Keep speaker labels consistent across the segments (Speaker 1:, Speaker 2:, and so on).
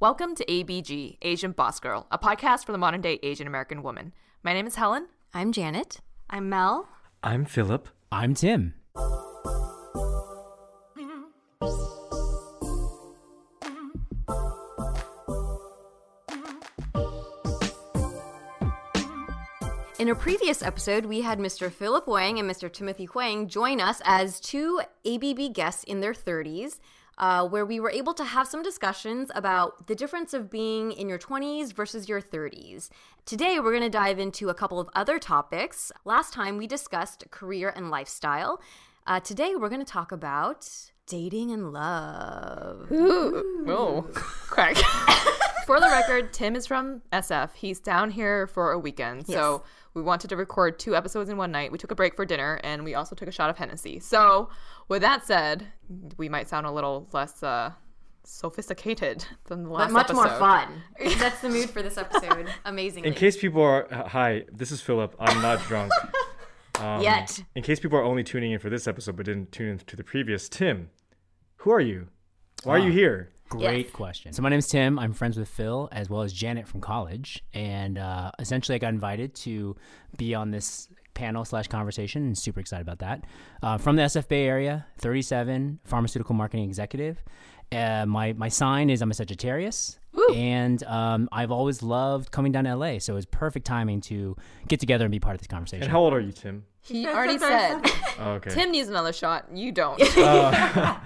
Speaker 1: Welcome to ABG, Asian Boss Girl, a podcast for the modern day Asian American woman. My name is Helen.
Speaker 2: I'm Janet.
Speaker 3: I'm Mel.
Speaker 4: I'm Philip.
Speaker 5: I'm Tim.
Speaker 2: In a previous episode, we had Mr. Philip Wang and Mr. Timothy Hwang join us as two ABB guests in their 30s, uh, where we were able to have some discussions about the difference of being in your 20s versus your 30s. Today, we're going to dive into a couple of other topics. Last time, we discussed career and lifestyle. Uh, today, we're going to talk about dating and love.
Speaker 1: Ooh. Oh, crack. for the record, Tim is from SF. He's down here for a weekend.
Speaker 2: Yes.
Speaker 1: So we wanted to record two episodes in one night. We took a break for dinner and we also took a shot of Hennessy. So, with that said, we might sound a little less uh, sophisticated than the last
Speaker 2: But much more fun. That's the mood for this episode. Amazing.
Speaker 4: In case people are uh, hi, this is Philip. I'm not drunk. Um,
Speaker 2: Yet.
Speaker 4: In case people are only tuning in for this episode but didn't tune in to the previous, Tim, who are you? Why are you here?
Speaker 5: Great
Speaker 2: Yes.
Speaker 5: question. So my name's Tim. I'm friends with Phil as well as Janet from college, and uh, essentially I got invited to be on this panel slash conversation, and super excited about that. Uh, from the SF Bay Area, 37, pharmaceutical marketing executive. Uh, my my sign is I'm a Sagittarius, and um, I've always loved coming down to LA, so it's perfect timing to get together and be part of this conversation.
Speaker 4: And how old are you, Tim?
Speaker 1: He already said.
Speaker 4: Oh, okay.
Speaker 1: Tim needs another shot. You don't.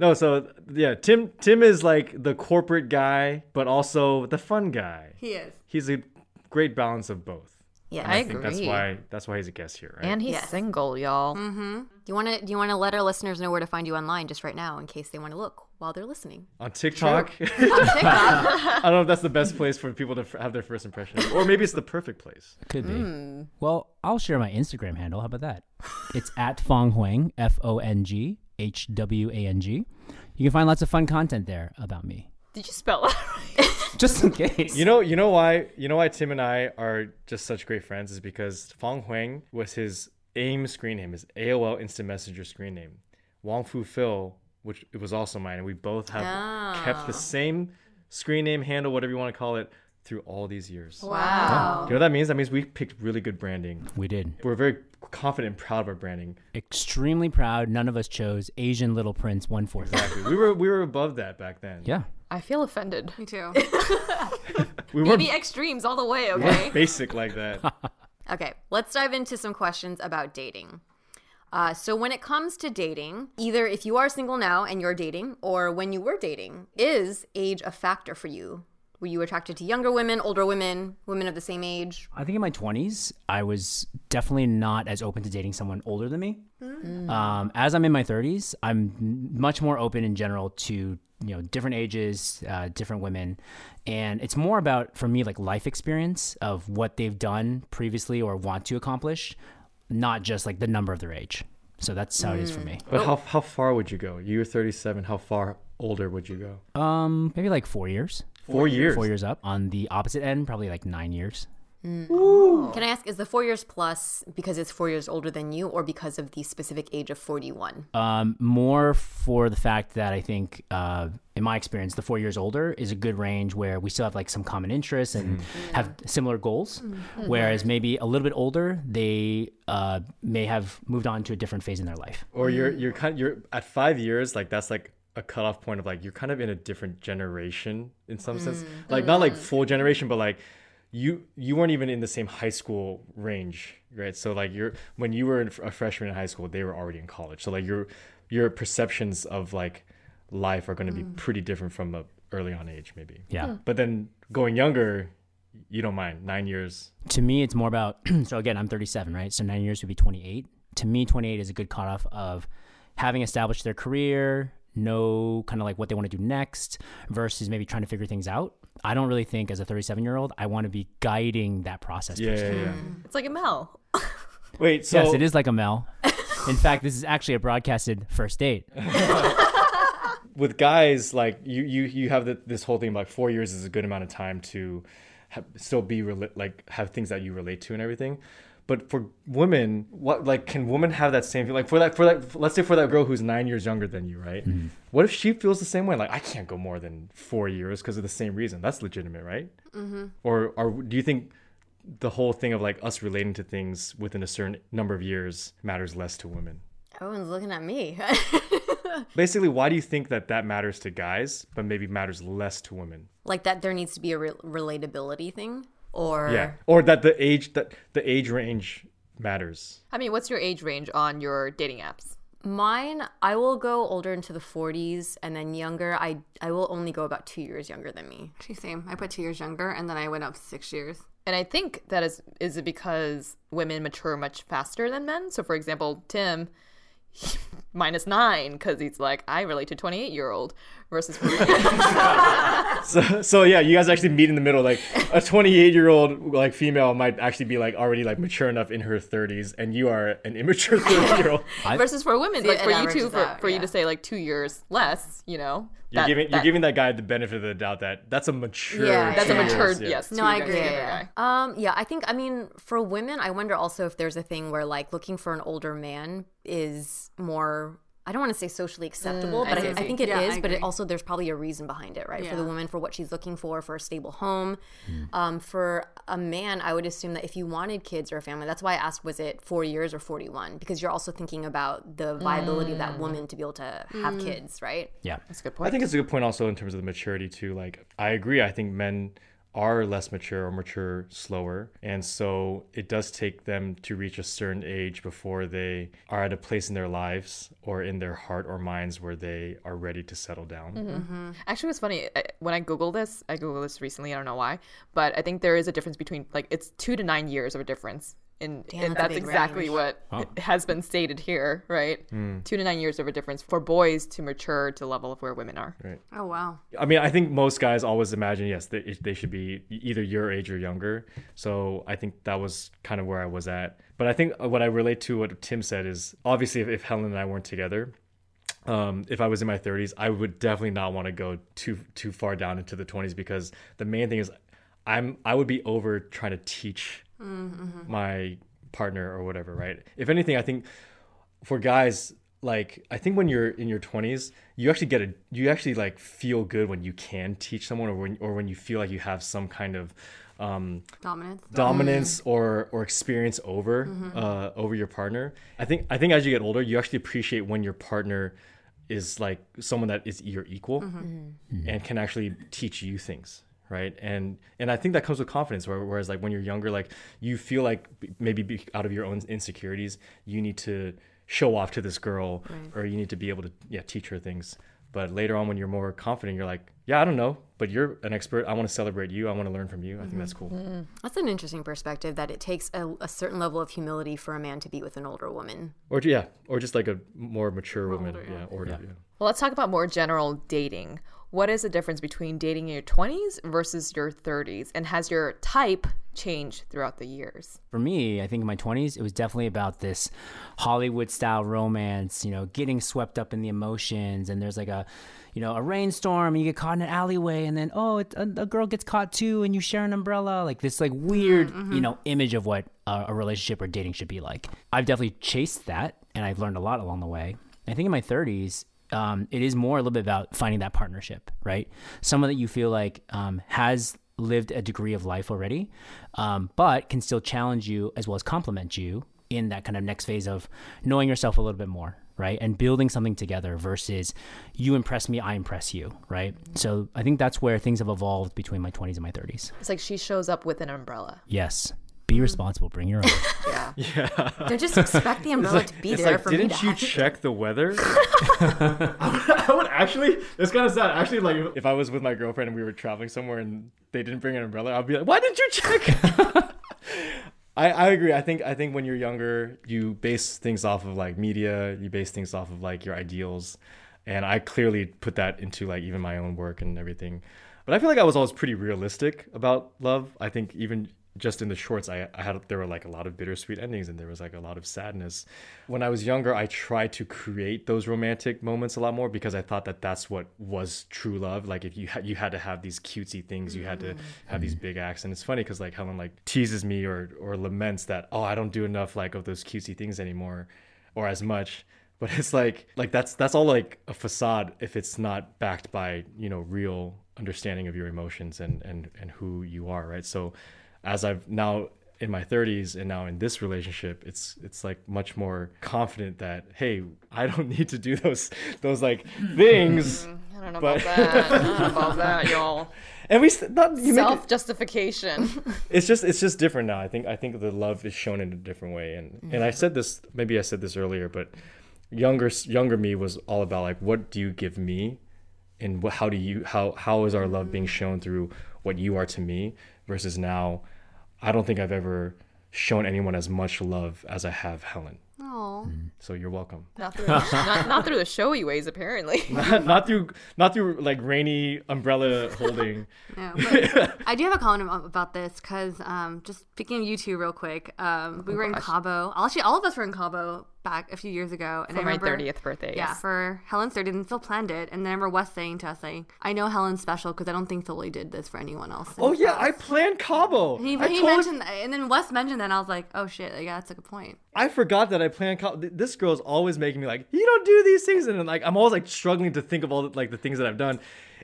Speaker 4: No, so yeah, Tim Tim is like the corporate guy, but also the fun guy.
Speaker 3: He is.
Speaker 4: He's a great balance of both.
Speaker 2: Yeah.
Speaker 1: I
Speaker 4: I think that's why that's why he's a guest here, right?
Speaker 1: and he's
Speaker 2: Yes.
Speaker 1: single, y'all.
Speaker 2: Do you want to do you want to let our listeners know where to find you online just right now in case they want to look while they're listening?
Speaker 4: on TikTok.
Speaker 2: On TikTok.
Speaker 4: I don't know if that's the best place for people to f- have their first impression, or maybe it's the perfect place.
Speaker 5: Could be.
Speaker 1: Hmm.
Speaker 5: Well, I'll share my Instagram handle. How about that? It's at Fong Hwang, F O N G H W A N G. You can find lots of fun content there about me.
Speaker 1: Did you spell that right?
Speaker 5: Just in case.
Speaker 4: You know, you know why? You know why Tim and I are just such great friends is because Fong Hwang was his AIM screen name, his AOL Instant Messenger screen name. Wong Fu Phil, which it was also mine, and we both have kept the ah. same screen name handle, whatever you want to call it, through all these years.
Speaker 2: Wow.
Speaker 4: You know what that means? That means we picked really good branding.
Speaker 5: we did.
Speaker 4: We're very confident and proud of our branding.
Speaker 5: Extremely proud. None of us chose Asian Little Prince 143.
Speaker 4: Exactly. we were we were above that back then.
Speaker 5: Yeah.
Speaker 1: I feel offended.
Speaker 3: Me too.
Speaker 4: We were
Speaker 1: Maybe extremes all the way, okay?
Speaker 4: basic like that.
Speaker 2: Okay, let's dive into some questions about dating. Uh, so, when it comes to dating, either if you are single now and you're dating, or when you were dating, is age a factor for you? Were you attracted to younger women, older women, women of the same age?
Speaker 5: I think in my 20s, I was definitely not as open to dating someone older than me. Um, as I'm in my 30s, I'm much more open in general to you know different ages, uh, different women, and it's more about for me like life experience of what they've done previously or want to accomplish, not just like the number of their age. So that's how it is for me.
Speaker 4: But how how far would you go? You're 37. How far older would you go?
Speaker 5: Um, maybe like four years.
Speaker 4: Four years.
Speaker 5: Four years up. On the opposite end, probably like nine years.
Speaker 2: Can I ask, is the four years plus because it's four years older than you or because of the specific age of 41?
Speaker 5: Um, more for the fact that I think, uh, in my experience, the four years older is a good range where we still have like some common interests and have similar goals. Whereas maybe a little bit older, they uh, may have moved on to a different phase in their life.
Speaker 4: Or you're you're kind you're at five years like that's like a cutoff point of like you're kind of in a different generation in some sense. Mm. Like not like full mm. generation, but like you you weren't even in the same high school range, right? So like you're when you were a freshman in high school, they were already in college. So like your your perceptions of like life are going to be mm. pretty different from a early on age maybe.
Speaker 5: Yeah. Hmm.
Speaker 4: But then going younger, you don't mind nine years.
Speaker 5: to me it's more about so again i'm 37 right so nine years would be 28 to me 28 is a good cutoff of having established their career know kind of like what they want to do next versus maybe trying to figure things out. I don't really think as a 37 year old i want to be guiding that process
Speaker 4: Yeah,
Speaker 5: per
Speaker 4: yeah, yeah. Hmm.
Speaker 3: It's like a Mel.
Speaker 4: Wait, so
Speaker 5: yes it is like a mel. In fact this is actually a broadcasted first date.
Speaker 4: With guys like you you you have the, this whole thing like four years is a good amount of time to have, still be rela- like have things that you relate to and everything but for women what like can women have that same feel? Like for that for that let's say for that girl who's nine years younger than you right? What if she feels the same way? Like i can't go more than four years because of the same reason. That's legitimate right? Mm-hmm. or or do you think the whole thing of like us relating to things within a certain number of years matters less to women?
Speaker 2: Everyone's looking at me.
Speaker 4: basically why do you think that that matters to guys but maybe matters less to women?
Speaker 2: Like that there needs to be a re- relatability thing or
Speaker 4: yeah or that the age that the age range matters
Speaker 3: I mean, what's your age range on your dating apps?
Speaker 2: Mine, I will go older into the 40s and then younger. I I will only go about two years younger than me.
Speaker 6: Actually, same. I put two years younger, and then I went up six years.
Speaker 3: And I think that is is it because women mature much faster than men? So, for example, Tim, minus nine, because he's like, I relate to twenty eight year old, versus for
Speaker 4: so so yeah you guys actually meet in the middle like a 28 year old like female might actually be like already like mature enough in her 30s and you are an immature 30 year old
Speaker 3: versus for women,
Speaker 6: See,
Speaker 3: like for you two,
Speaker 6: averages
Speaker 3: for,
Speaker 6: out,
Speaker 3: for you to say like two years less, you know,
Speaker 4: you're
Speaker 3: that-
Speaker 4: giving
Speaker 3: that-
Speaker 4: you're giving that guy the benefit of the doubt that that's a mature
Speaker 2: Yeah,
Speaker 3: that's a
Speaker 4: two
Speaker 3: mature
Speaker 4: yeah.
Speaker 3: yes.
Speaker 6: No, I agree,
Speaker 3: younger
Speaker 6: yeah,
Speaker 3: guy.
Speaker 2: Um, yeah, I think I mean for women, I wonder also if there's a thing where like looking for an older man is more. I don't want to say socially acceptable, mm, but I, I
Speaker 6: I
Speaker 2: think it is.
Speaker 6: Yeah, I
Speaker 2: but it also there's probably a reason behind it, right? For the woman, for what she's looking for, for a stable home. Mm. Um, for a man, I would assume that if you wanted kids or a family, that's why I asked, was it four years or 41? Because you're also thinking about the viability of that mm. woman to be able to have kids, right?
Speaker 5: yeah
Speaker 3: That's a good point.
Speaker 4: I think it's a good point also in terms of the maturity too. Like I agree. I think men are less mature or mature slower, and so it does take them to reach a certain age before they are at a place in their lives or in their heart or minds where they are ready to settle down. Mm-hmm. Mm-hmm.
Speaker 3: Actually, what's funny when I Google this, I Googled this recently. I don't know why, but I think there is a difference between like it's two to nine years of a difference. In,
Speaker 2: Damn,
Speaker 3: and
Speaker 2: that's
Speaker 3: that's exactly
Speaker 2: range.
Speaker 3: what has been stated here, right? Two to nine years of a difference for boys to mature to the level of where women are.
Speaker 6: Oh wow.
Speaker 4: I mean, I think most guys always imagine yes, they, they should be either your age or younger. So I think that was kind of where I was at. But I think what I relate to what Tim said is obviously if, if Helen and I weren't together, um, if I was in my 30s, I would definitely not want to go too too far down into the 20s because the main thing is I'm I would be over trying to teach Mm-hmm. my partner or whatever, right? If anything, I think for guys like I think when you're in your 20s, you actually get a you actually like feel good when you can teach someone or when or when you feel like you have some kind of um,
Speaker 6: Dominance.
Speaker 4: dominance mm-hmm. or or experience over mm-hmm. uh, over your partner. I think I think as you get older, you actually appreciate when your partner is like someone that is your equal and can actually teach you things right? And and i think that comes with confidence whereas like when you're younger like you feel like maybe out of your own insecurities you need to show off to this girl or you need to be able to yeah teach her things. But later on when you're more confident you're like yeah i don't know but you're an expert. I want to celebrate you. I want to learn from you. I think that's mm-hmm. cool. Mm-hmm.
Speaker 2: That's an interesting perspective that it takes a, a certain level of humility for a man to be with an older woman.
Speaker 4: or yeah or just like a more mature woman yeah, or yeah.
Speaker 3: Well, let's talk about more general dating. What is the difference between dating in your 20s versus your 30s? And has your type changed throughout the years?
Speaker 5: For me, I think in my 20s, it was definitely about this Hollywood style romance, you know, getting swept up in the emotions. And there's like a, you know, a rainstorm and you get caught in an alleyway. And then, oh, it, a, a girl gets caught too and you share an umbrella. Like this, like weird, mm-hmm. you know, image of what a, a relationship or dating should be like. I've definitely chased that and I've learned a lot along the way. I think in my 30s, um, it is more a little bit about finding that partnership, right? Someone that you feel like um, has lived a degree of life already, um, but can still challenge you as well as complement you in that kind of next phase of knowing yourself a little bit more, right? And building something together versus you impress me, I impress you, right? So I think that's where things have evolved between my 20s and my 30s.
Speaker 3: It's like she shows up with an umbrella.
Speaker 5: Yes. Be responsible, bring your own.
Speaker 3: Yeah.
Speaker 4: Yeah.
Speaker 6: Don't just expect the umbrella to be
Speaker 4: it's
Speaker 6: there
Speaker 4: like,
Speaker 6: for me
Speaker 4: didn't you
Speaker 6: have it.
Speaker 4: check the weather? I would actually. It's kind of sad. Actually, like if I was with my girlfriend and we were traveling somewhere and they didn't bring an umbrella, I'd be like, "Why didn't you check?" I, I agree. I think I think when you're younger, you base things off of like media. You base things off of like your ideals, and I clearly put that into like even my own work and everything. But I feel like I was always pretty realistic about love. I think even just in the shorts, I, I had there were like a lot of bittersweet endings and there was like a lot of sadness. When I was younger, I tried to create those romantic moments a lot more because I thought that that's what was true love. Like if you had you had to have these cutesy things, you had to mm-hmm. have these big acts. And it's funny because like Helen like teases me or or laments that oh I don't do enough like of those cutesy things anymore, or as much but it's like like that's that's all like a facade if it's not backed by you know real understanding of your emotions and and and who you are right so as i've now in my 30s and now in this relationship it's it's like much more confident that hey i don't need to do those those like hmm. things hmm,
Speaker 3: I don't know
Speaker 4: But-
Speaker 3: about that. I don't know about that, y'all.
Speaker 4: and we st- not you make it,
Speaker 3: Self justification.
Speaker 4: it's just it's just different now. I think I think the love is shown in a different way, and hmm. and I said this maybe I said this earlier, but younger younger me was all about like what do you give me, and what, how do you how how is our love being shown through what you are to me versus now, I don't think I've ever shown anyone as much love as I have Helen.
Speaker 6: Oh,
Speaker 4: So you're welcome.
Speaker 3: not, through the, not, not through the showy ways, apparently.
Speaker 4: not, not through not through like rainy umbrella holding.
Speaker 6: no. But I do have a comment about this because um, just speaking of you two real quick, um, we were in. Cabo. Actually, all of us were in Cabo back a few years ago. And
Speaker 3: For
Speaker 6: I
Speaker 3: my
Speaker 6: remember,
Speaker 3: 30th birthday,
Speaker 6: Yeah,
Speaker 3: yes.
Speaker 6: for Helen's 30th, and Phil planned it. And then I remember Wes saying to us, saying, I know Helen's special because I don't think Philly did this for anyone else.
Speaker 4: Oh yeah, I planned Cabo.
Speaker 6: He,
Speaker 4: I
Speaker 6: he mentioned that, and then Wes mentioned that, and I was like, oh shit, yeah, that's a good point.
Speaker 4: I forgot that I planned. Co- th- this girl's always making me like, you don't do these things, and then, like I'm always like struggling to think of all the, like the things that I've done.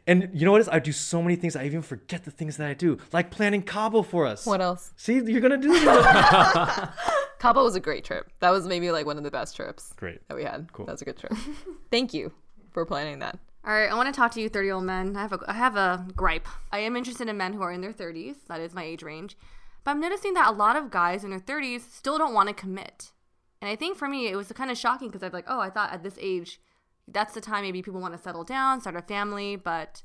Speaker 4: And you know what is? I do so many things. I even forget the things that I do, like planning Cabo for us.
Speaker 3: What else?
Speaker 4: See, you're gonna do this.
Speaker 3: Cabo was a great trip. That was maybe like one of the best trips
Speaker 4: Great.
Speaker 3: that we had.
Speaker 4: Cool.
Speaker 3: That was a good trip. Thank you for planning that.
Speaker 6: All right, I want to talk to you, 30 year old men. I have a, I have a gripe. I am interested in men who are in their 30s. That is my age range. But I'm noticing that a lot of guys in their 30s still don't want to commit. And I think for me, it was kind of shocking because I'm like, oh, I thought at this age, that's the time maybe people want to settle down, start a family. But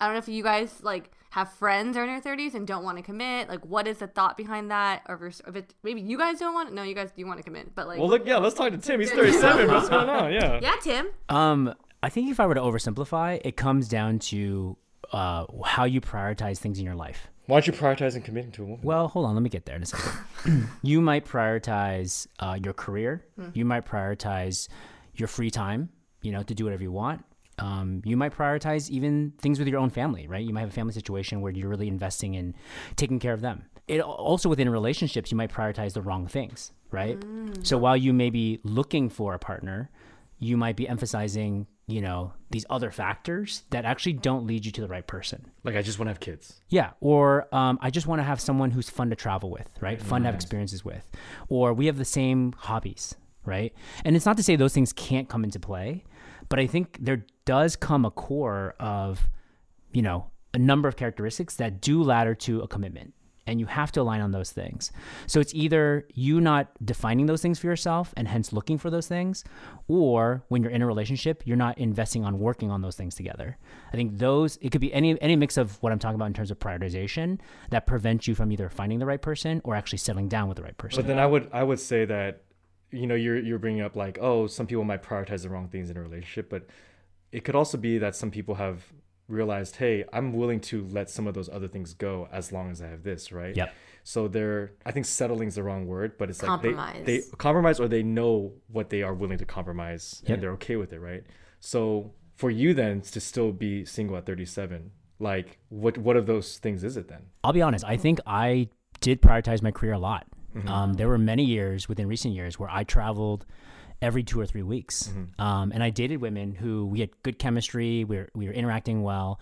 Speaker 6: I don't know if you guys like have friends who are in their 30s and don't want to commit. Like, what is the thought behind that? Or if, if it, maybe you guys don't want. No, you guys do want to commit. But like,
Speaker 4: well, look, yeah, let's talk to Tim. He's 37. What's going on? Yeah.
Speaker 6: yeah, Tim.
Speaker 5: Um, I think if I were to oversimplify, it comes down to uh, how you prioritize things in your life.
Speaker 4: Why aren't you prioritizing committing to a woman?
Speaker 5: Well, hold on, let me get there in a second. you might prioritize uh, your career. You might prioritize your free time, you know, to do whatever you want. Um, you might prioritize even things with your own family, right? You might have a family situation where you're really investing in taking care of them. It also within relationships, you might prioritize the wrong things, right? So while you may be looking for a partner, you might be emphasizing, you know, these other factors that actually don't lead you to the right person.
Speaker 4: Like, I just want to have kids.
Speaker 5: Yeah, or um, I just want to have someone who's fun to travel with, right? Fun to have experiences with, or we have the same hobbies, right? And it's not to say those things can't come into play, but I think there does come a core of, you know, a number of characteristics that do ladder to a commitment. And you have to align on those things. So it's either you not defining those things for yourself and hence looking for those things, or when you're in a relationship, you're not investing on working on those things together. I think those it could be any any mix of what I'm talking about in terms of prioritization that prevents you from either finding the right person or actually settling down with the right person.
Speaker 4: But then I would I would say that, you know, you're you're bringing up like, oh, some people might prioritize the wrong things in a relationship, but it could also be that some people have realized, hey, I'm willing to let some of those other things go as long as I have this, right?
Speaker 5: Yep.
Speaker 4: So they're, I think settling is the wrong word, but it's like they,
Speaker 2: Compromise.
Speaker 4: they compromise or they know what they are willing to compromise
Speaker 5: Yep.
Speaker 4: and they're okay with it, right? So for you then to still be single at 37, like what what of those things is it then?
Speaker 5: I'll be honest. I think I did prioritize my career a lot.
Speaker 4: Mm-hmm.
Speaker 5: Um, there were many years within recent years where I traveled every two or three weeks,
Speaker 4: Mm-hmm.
Speaker 5: um, and I dated women who we had good chemistry. We were we were interacting well,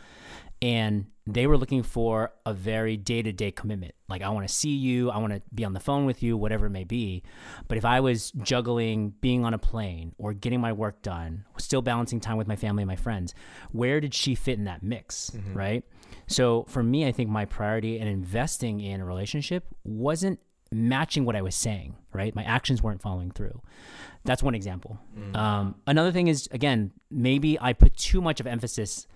Speaker 5: and they were looking for a very day to day commitment. Like I want to see you, I want to be on the phone with you, whatever it may be. But if I was juggling being on a plane or getting my work done, still balancing time with my family and my friends, where did she fit in that mix, right? So for me, I think my priority in investing in a relationship wasn't matching what I was saying, right? My actions weren't following through. That's one example. Um, another thing is, again, maybe I put too much of emphasis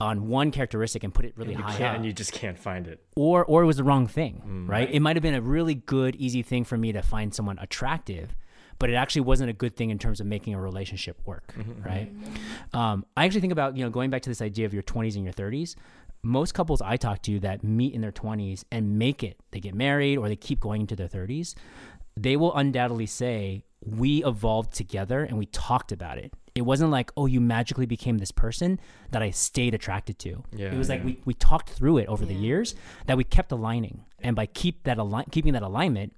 Speaker 5: on one characteristic and put it really
Speaker 4: You
Speaker 5: high up
Speaker 4: and you just can't find it.
Speaker 5: or or it was the wrong thing, right? It might have been a really good, easy thing for me to find someone attractive, but it actually wasn't a good thing in terms of making a relationship work, right? Um, I actually think about you know going back to this idea of your 20s and your 30s. Most couples I talk to that meet in their 20s and make it, they get married or they keep going into their 30s, they will undoubtedly say we evolved together and we talked about it. It wasn't like, oh, you magically became this person that I stayed attracted to.
Speaker 4: Yeah,
Speaker 5: it was like we, we talked through it over the years that we kept aligning. And by keep that align keeping that alignment,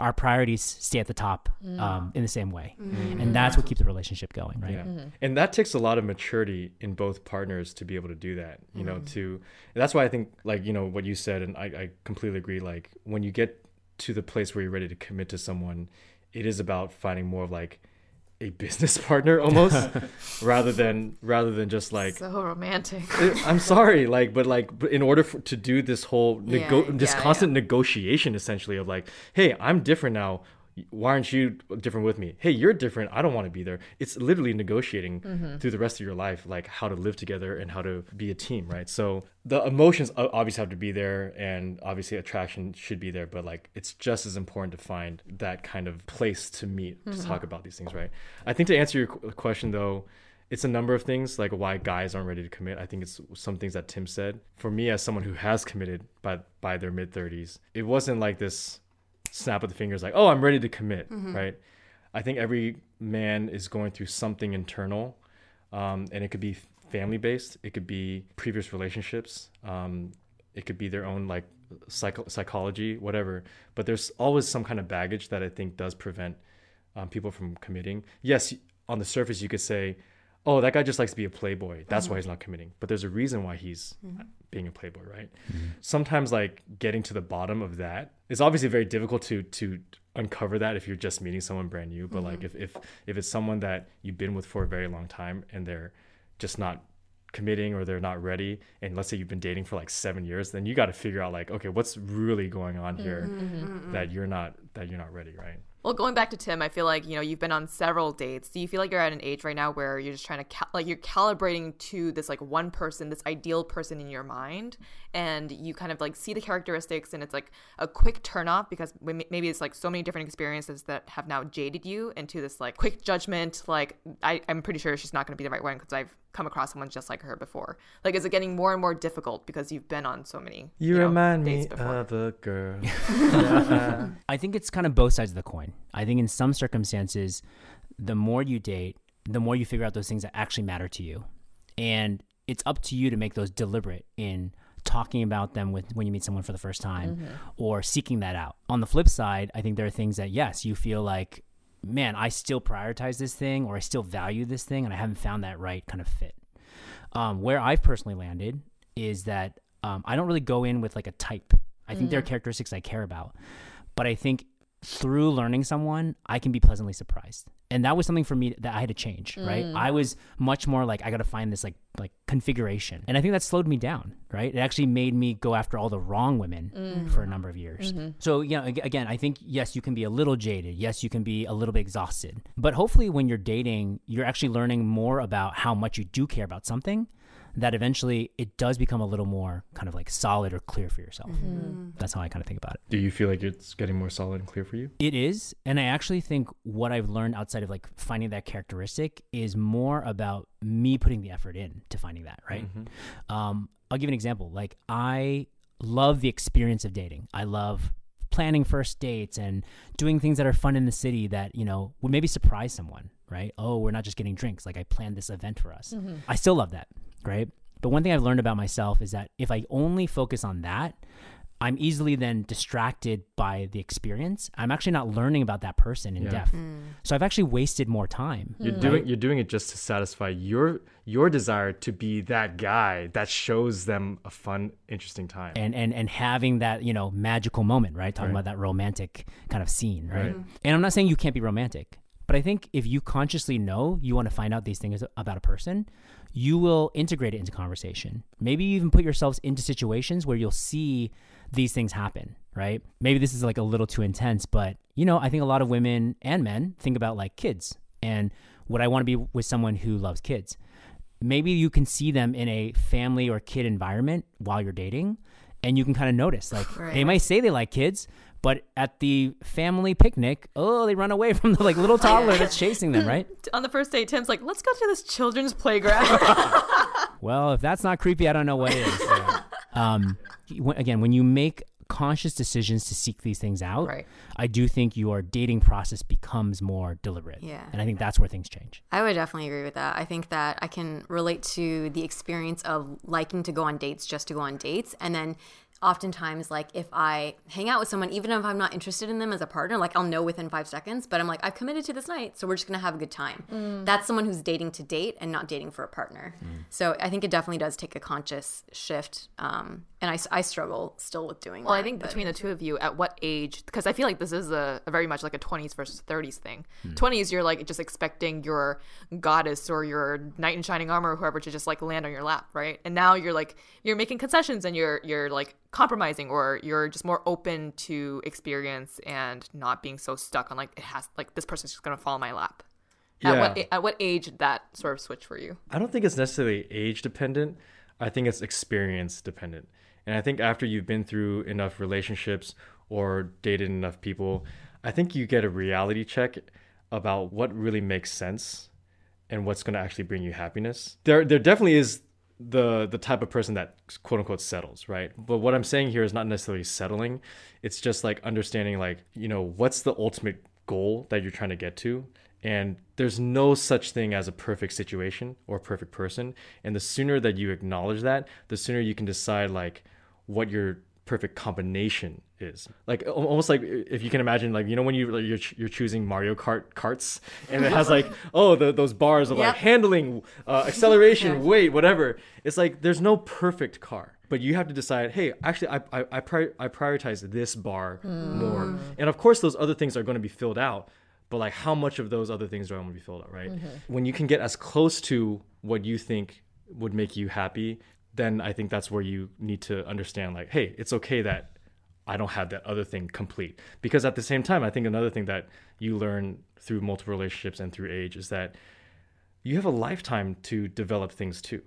Speaker 5: our priorities stay at the top mm. um, in the same way. Mm. And that's what keeps the relationship going, right?
Speaker 4: Yeah. Mm-hmm. And that takes a lot of maturity in both partners to be able to do that, you know, mm-hmm. to that's why I think like, you know, what you said and I, I completely agree, like when you get to the place where you're ready to commit to someone, it is about finding more of like a business partner almost rather than rather than just like
Speaker 3: so romantic.
Speaker 4: I'm sorry, like, but like, but in order for, to do this whole nego-
Speaker 3: Yeah,
Speaker 4: this
Speaker 3: yeah,
Speaker 4: constant negotiation, essentially, of like, hey, I'm different now. Why aren't you different with me? Hey, you're different. I don't want to be there. It's literally negotiating
Speaker 3: Mm-hmm.
Speaker 4: through the rest of your life, like how to live together and how to be a team, right? So the emotions obviously have to be there, and obviously attraction should be there. But like, it's just as important to find that kind of place to meet to talk about these things, right? I think to answer your question though, it's a number of things like why guys aren't ready to commit. I think it's some things that Tim said. For me, as someone who has committed by by their mid thirties, it wasn't like this snap of the fingers, like oh, I'm ready to commit, right? I think every man is going through something internal, um, and it could be family based, it could be previous relationships, um, it could be their own like psycho- psychology, whatever. But there's always some kind of baggage that I think does prevent um, people from committing. Yes, on the surface, you could say, oh, that guy just likes to be a playboy. That's why he's not committing. But there's a reason why he's being a playboy, right? Sometimes, like getting to the bottom of that is obviously very difficult to to uncover that if you're just meeting someone brand new. But like mm-hmm. if if if it's someone that you've been with for a very long time and they're just not committing or they're not ready and let's say you've been dating for like seven years then you got to figure out like okay what's really going on here mm-hmm. Mm-hmm. that you're not that you're not ready right
Speaker 3: Well, going back to Tim, I feel like you know you've been on several dates. Do you feel like you're at an age right now where you're just trying to cal- like you're calibrating to this like one person, this ideal person in your mind, and you kind of like see the characteristics, and it's like a quick turn off because maybe it's like so many different experiences that have now jaded you into this like quick judgment. Like I, I'm pretty sure she's not going to be the right one because I've come across someone just like her before. Like, is it getting more and more difficult because you've been on so many? you know, dates before?
Speaker 4: a girl
Speaker 5: I think it's kind of both sides of the coin. I think in some circumstances, the more you date, the more you figure out those things that actually matter to you. And it's up to you to make those deliberate in talking about them with when you meet someone for the first time mm-hmm. or seeking that out. On the flip side, I think there are things that yes, you feel like man, I still prioritize this thing or I still value this thing and I haven't found that right kind of fit. Um, where I've personally landed is that um, I don't really go in with like a type. I think there are characteristics I care about, but I think through learning someone, I can be pleasantly surprised. And that was something for me that I had to change, right? Mm. I was much more like I got to find this like like configuration. And I think that slowed me down, right? It actually made me go after all the wrong women mm-hmm. for a number of years. Mm-hmm. So, you know, again, I think yes, you can be a little jaded. Yes, you can be a little bit exhausted. But hopefully when you're dating, you're actually learning more about how much you do care about something that eventually it does become a little more kind of like solid or clear for yourself. Mm-hmm. Mm-hmm. That's how I kind of think about it.
Speaker 4: Do you feel like it's getting more solid and clear for you?
Speaker 5: It is. And I actually think what I've learned outside of like finding that characteristic is more about me putting the effort in to finding that, right? Mm-hmm. Um, I'll give you an example. Like, I love the experience of dating. I love planning first dates and doing things that are fun in the city that, you know, would maybe surprise someone, right? Oh, we're not just getting drinks. Like, I planned this event for us. I still love that, right? But one thing I've learned about myself is that if I only focus on that, I'm easily then distracted by the experience. I'm actually not learning about that person in
Speaker 4: Yeah.
Speaker 5: depth. Mm. So I've actually wasted more time.
Speaker 4: You're mm. doing you're doing it just to satisfy your your desire to be that guy that shows them a fun, interesting time.
Speaker 5: and and and having that you know magical moment right talking
Speaker 4: Right.
Speaker 5: about that romantic kind of scene right?
Speaker 4: Right. Mm-hmm.
Speaker 5: and i'm not saying you can't be romantic but i think if you consciously know you want to find out these things about a person you will integrate it into conversation. Maybe you even put yourselves into situations where you'll see these things happen right? Maybe this is like a little too intense but you know i think a lot of women and men think about like kids and would i want to be with someone who loves kids. Maybe you can see them in a family or kid environment while you're dating and you can kind of notice like they might say they like kids but at the family picnic oh they run away from the like little toddler that's chasing them right
Speaker 3: On the first date, Tim's like, let's go to this children's playground.
Speaker 5: well if that's not creepy i don't know what is um again when you make conscious decisions to seek these things out
Speaker 3: Right.
Speaker 5: i do think your dating process becomes more deliberate
Speaker 2: Yeah.
Speaker 5: and i think that's where things change
Speaker 2: I would definitely agree with that. I think that I can relate to the experience of liking to go on dates just to go on dates. And then oftentimes, like if I hang out with someone, even if I'm not interested in them as a partner, like I'll know within five seconds, but I'm like, I've committed to this night, so we're just gonna have a good time. That's someone who's dating to date and not dating for a partner. So I think it definitely does take a conscious shift. Um, and I struggle still with doing
Speaker 3: Well,
Speaker 2: that.
Speaker 3: I think
Speaker 2: but-
Speaker 3: between the two of you, at what age? Because I feel like this is a, a very much like a 20s versus 30s thing.
Speaker 2: Hmm.
Speaker 3: 20s, you're like just expecting your goddess or your knight in shining armor or whoever to just like land on your lap, right? And now you're like you're making concessions and you're you're like compromising or you're just more open to experience and not being so stuck on like it has like this person's just gonna fall in my lap. At
Speaker 4: Yeah.
Speaker 3: what at what age did that sort of switch for you?
Speaker 4: I don't think it's necessarily age dependent. I think it's experience dependent. And I think after you've been through enough relationships or dated enough people, I think you get a reality check about what really makes sense and what's going to actually bring you happiness. There there definitely is the the type of person that quote unquote settles, right? But what I'm saying here is not necessarily settling. It's just like understanding like, you know, what's the ultimate goal that you're trying to get to and there's no such thing as a perfect situation or perfect person and the sooner that you acknowledge that the sooner you can decide like what your perfect combination is. Like almost like if you can imagine like you know when you like, you're, you're choosing mario kart carts? And it has like oh the, those bars of like handling uh, acceleration weight whatever. It's like there's no perfect car but you have to decide hey actually i i, I, pri- I prioritize this bar more. And of course those other things are going to be filled out but like how much of those other things do I want to be filled out right? When you can get as close to what you think would make you happy then i think that's where you need to understand like hey it's okay that i don't have that other thing complete because at the same time i think another thing that you learn through multiple relationships and through age is that you have a lifetime to develop things too,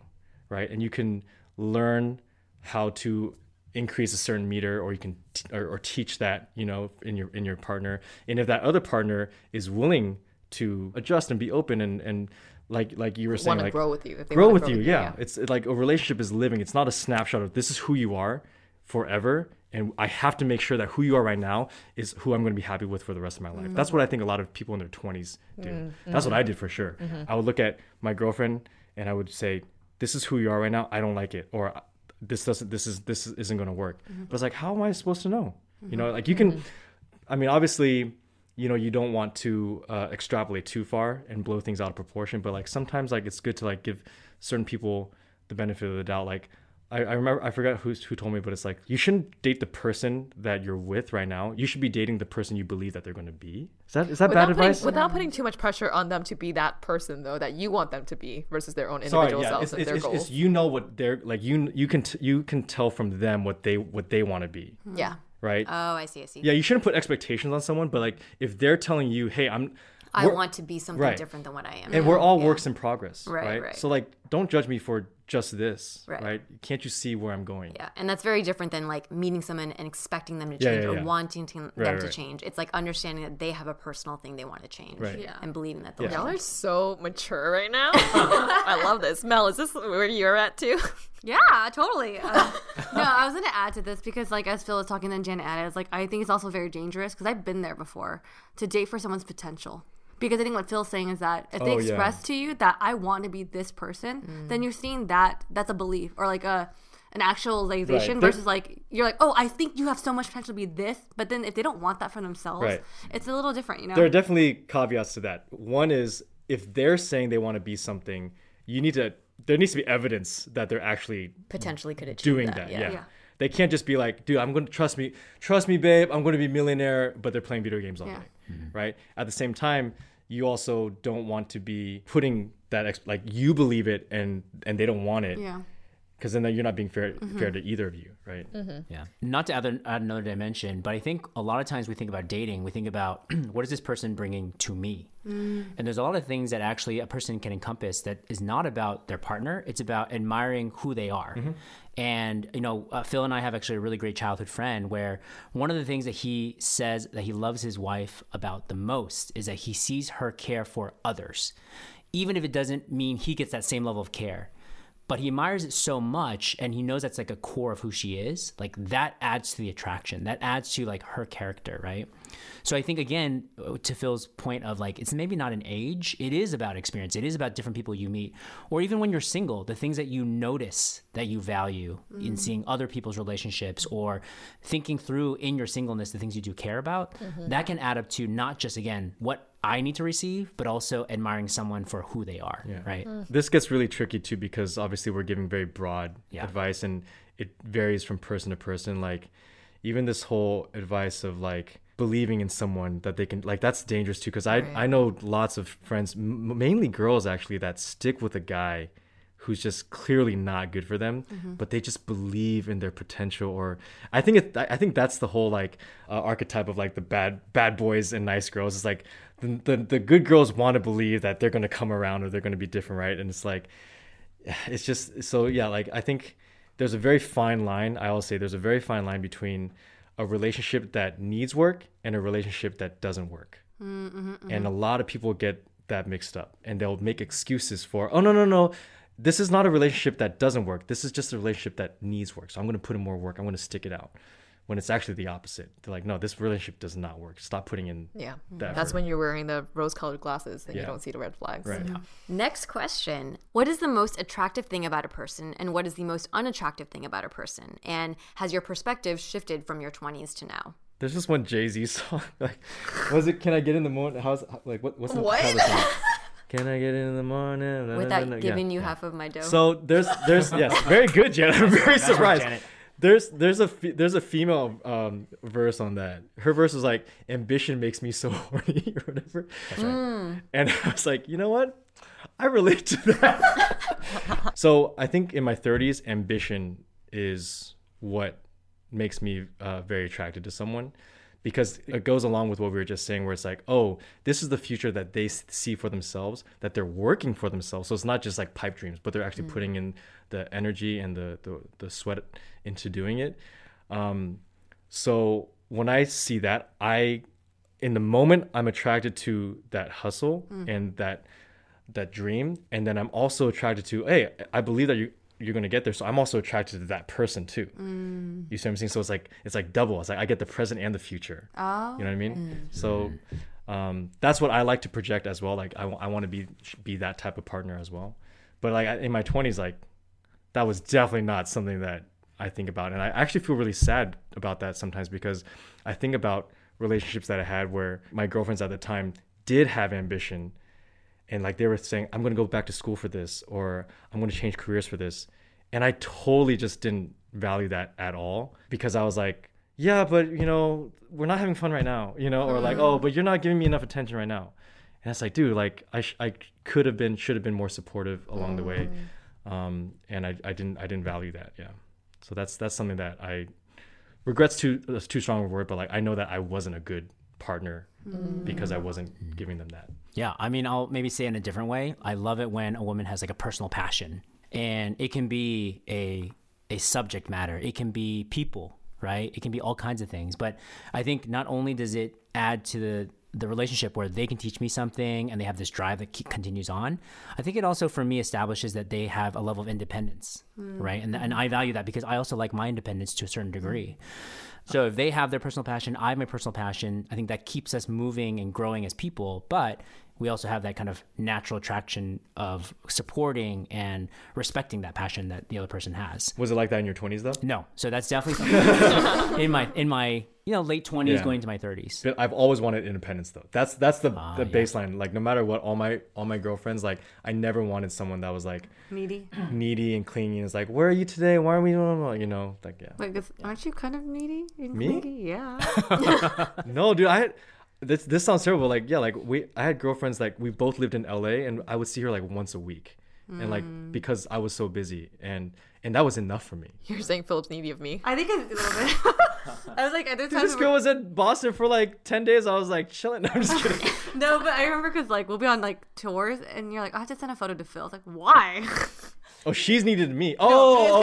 Speaker 4: right? And you can learn how to increase a certain meter, or you can t- or, or teach that, you know, in your in your partner. And if that other partner is willing to adjust and be open and and like like you were saying,
Speaker 3: Want to
Speaker 4: like
Speaker 3: grow with you? If they
Speaker 4: grow
Speaker 3: wanna
Speaker 4: with you, yeah. It's like a relationship is living. It's not a snapshot of this is who you are forever. And I have to make sure that who you are right now is who I'm going to be happy with for the rest of my life. That's what I think a lot of people in their 20s do. Mm-hmm. That's what I did for sure. Mm-hmm. I would look at my girlfriend and I would say, "This is who you are right now. I don't like it," or uh, "This doesn't. This is this isn't going to work." Mm-hmm. But it's like, how am I supposed to know? You know, like you can. I mean, obviously, you know, you don't want to uh, extrapolate too far and blow things out of proportion. But like sometimes, like it's good to like give certain people the benefit of the doubt. Like I, I remember, I forgot who who told me, but it's like you shouldn't date the person that you're with right now. You should be dating the person you believe that they're going to be. Is that is that
Speaker 3: Without
Speaker 4: bad
Speaker 3: putting,
Speaker 4: advice?
Speaker 3: without putting too much pressure on them to be that person though that you want them to be versus their own
Speaker 4: Sorry,
Speaker 3: individual
Speaker 4: yeah,
Speaker 3: selves
Speaker 4: it's,
Speaker 3: and
Speaker 4: it's,
Speaker 3: their
Speaker 4: it's,
Speaker 3: goals.
Speaker 4: it's you know what they're like. You you can t- you can tell from them what they what they want to be, hmm.
Speaker 2: yeah.
Speaker 4: right?
Speaker 2: Oh, I see. I see.
Speaker 4: yeah, you shouldn't put expectations on someone, but like if they're telling you, "Hey, I'm,"
Speaker 2: I want to be something
Speaker 4: right.
Speaker 2: different than what I am.
Speaker 4: and we're all works in progress,
Speaker 2: Right,
Speaker 4: right,
Speaker 2: right.
Speaker 4: So like, don't judge me for just this,
Speaker 2: Right.
Speaker 4: right? Can't you see where I'm going?
Speaker 2: Yeah, and that's very different than like meeting someone and expecting them to
Speaker 4: Yeah,
Speaker 2: change
Speaker 4: yeah,
Speaker 2: or wanting to, them
Speaker 4: Right,
Speaker 2: to change. It's like understanding that they have a personal thing they want to change,
Speaker 4: Right.
Speaker 6: Yeah.
Speaker 2: and believing that they'll.
Speaker 4: Yeah.
Speaker 3: Y'all are so mature right now. I love this. Mel, is this where you're at too?
Speaker 6: Yeah, totally. Uh, no, I was gonna add to this because, like, as Phil was talking, then Janet added, it's like I think it's also very dangerous because I've been there before to date for someone's potential. Because I think what Phil's saying is that if they
Speaker 4: Oh, yeah.
Speaker 6: express to you that I want to be this person, mm. then you're seeing that that's a belief or like a an actualization
Speaker 4: Right. There-
Speaker 6: versus like you're like, oh, I think you have so much potential to be this, but then if they don't want that for themselves,
Speaker 4: Right.
Speaker 6: it's a little different, you know.
Speaker 4: There are definitely caveats to that. One is if they're saying they want to be something, you need to there needs to be evidence that they're actually
Speaker 2: Potentially could achieve
Speaker 4: doing
Speaker 2: that.
Speaker 4: that.
Speaker 2: yeah.
Speaker 4: Yeah.
Speaker 6: Yeah.
Speaker 4: They can't just be like, dude, I'm going to trust me, trust me, babe. I'm going to be a millionaire, but they're playing video games all
Speaker 6: Yeah.
Speaker 4: day, mm-hmm. right? At the same time, you also don't want to be putting that ex- like you believe it and and they don't want it
Speaker 6: yeah.
Speaker 4: because then you're not being fair mm-hmm. fair to either of you, right? Mm-hmm.
Speaker 5: Yeah. Not to add, add another dimension, but I think a lot of times we think about dating, we think about what is this person bringing to me? Mm. And there's a lot of things that actually a person can encompass that is not about their partner. It's about admiring who they are. Mm-hmm. And, you know, uh, Phil and I have actually a really great childhood friend where one of the things that he says that he loves his wife about the most is that he sees her care for others, even if it doesn't mean he gets that same level of care but he admires it so much and he knows that's like a core of who she is like that adds to the attraction. That adds to like her character right? So i think again to phil's point of like it's maybe not an age it is about experience. It is about different people you meet. Or even when you're single the things that you notice that you value in mm-hmm. seeing other people's relationships or thinking through in your singleness the things you do care about mm-hmm. that can add up to not just again what i need to receive but also admiring someone for who they are right?
Speaker 4: This gets really tricky too because obviously we're giving very broad
Speaker 5: Yeah.
Speaker 4: advice and it varies from person to person. Like even this whole advice of like believing in someone that they can like that's dangerous too because I I know lots of friends m- mainly girls actually that stick with a guy who's just clearly not good for them but they just believe in their potential or i think it i I think that's the whole like uh, archetype of like the bad bad boys and nice girls. It's like the, the, the good girls want to believe that they're going to come around or they're going to be different right? And it's like it's just so yeah like i think there's a very fine line i always say there's a very fine line between a relationship that needs work and a relationship that doesn't work. Mm-hmm, and a mm-hmm. lot of people get that mixed up and they'll make excuses for oh no no no this is not a relationship that doesn't work. This is just a relationship that needs work. So i'm going to put in more work. I'm going to stick it out when it's actually the opposite they're like no this relationship does not work stop putting in
Speaker 3: Yeah.
Speaker 4: the
Speaker 3: That's
Speaker 4: effort.
Speaker 3: when you're wearing the rose colored glasses and you don't see the red flags.
Speaker 4: right
Speaker 2: Next question. What is the most attractive thing about a person and what is the most unattractive thing about a person? And has your perspective shifted from your 20s to now?
Speaker 4: there's this one jay-z song like was it can i get in the morning how's like what, what's the
Speaker 3: What?
Speaker 4: how the song? can i get in the morning Na, na,
Speaker 2: Without
Speaker 4: na, na.
Speaker 2: giving
Speaker 4: Yeah.
Speaker 2: you half of my dough.
Speaker 4: So there's there's yes, very good, Janet. I'm very
Speaker 5: right,
Speaker 4: surprised. There's there's a there's a female um, verse on that. Her verse is like, "Ambition makes me so horny" or whatever. And I was like, you know what? I relate to that. so I think in my 30s, ambition is what makes me uh, very attracted to someone because it goes along with what we were just saying where it's like oh this is the future that they see for themselves that they're working for themselves so it's not just like pipe dreams but they're actually putting in the energy and the the, the sweat into doing it. Um, so when i see that i in the moment i'm attracted to that hustle and that that dream. And then i'm also attracted to hey i believe that you you're going to get there. So i'm also attracted to that person too. You see what i'm saying? So it's like it's like double. It's like i get the present and the future.
Speaker 6: Oh.
Speaker 4: you know what i mean? So um, that's what i like to project as well. Like i, want to be be that type of partner as well. But like I- in my 20s like that was definitely not something that I think about. And I actually feel really sad about that sometimes because I think about relationships that I had where my girlfriends at the time did have ambition and like they were saying, I'm going to go back to school for this or I'm going to change careers for this. And I totally just didn't value that at all because I was like, yeah, but you know, we're not having fun right now, you know, or like, oh, but you're not giving me enough attention right now. And it's like, dude, like I, sh- I could have been, should have been more supportive along the way. Um, and I, I didn't, I didn't value that. Yeah. So that's, that's something that I regrets too, that's too strong a word, but like, I know that I wasn't a good partner mm. because I wasn't giving them that.
Speaker 5: Yeah, I mean, I'll maybe say it in a different way. I love it when a woman has like a personal passion and it can be a a subject matter. It can be people, right? It can be all kinds of things. But I think not only does it add to the the relationship where they can teach me something and they have this drive that keep, continues on. I think it also for me establishes that they have a level of independence, hmm. right? And and I value that because I also like my independence to a certain degree. So if they have their personal passion, I have my personal passion. I think that keeps us moving and growing as people. But we also have that kind of natural attraction of supporting and respecting that passion that the other person has.
Speaker 4: Was it like that in your 20s though?
Speaker 5: No, so that's definitely in my in my you know late twenties,
Speaker 4: Yeah.
Speaker 5: going to my thirties.
Speaker 4: But I've always wanted independence though. That's that's the
Speaker 5: Ah,
Speaker 4: the
Speaker 5: yeah.
Speaker 4: baseline. Like no matter what, all my all my girlfriends like I never wanted someone that was like
Speaker 6: Needy.
Speaker 4: needy and clingy. And it's like, where are you today? Why are we doing? You know, like yeah.
Speaker 6: Wait, 'cause aren't you kind of needy? and
Speaker 4: Me?
Speaker 6: clingy? Yeah.
Speaker 4: No, dude, I had this. This sounds terrible. Like yeah, like we I had girlfriends like we both lived in L.A. and I would see her like once a week, and like
Speaker 6: Mm.
Speaker 4: because I was so busy and and that was enough for me.
Speaker 3: You're saying Philip's needy of me.
Speaker 6: I think it's a little bit. I was like, there's
Speaker 4: Dude,
Speaker 6: times
Speaker 4: this girl was in Boston for like ten days. I was like chilling. I'm just kidding.
Speaker 6: No, but I remember because like we'll be on like tours and you're like, I have to send a photo to Phil. It's like, why?
Speaker 4: oh, she's needed me. Oh,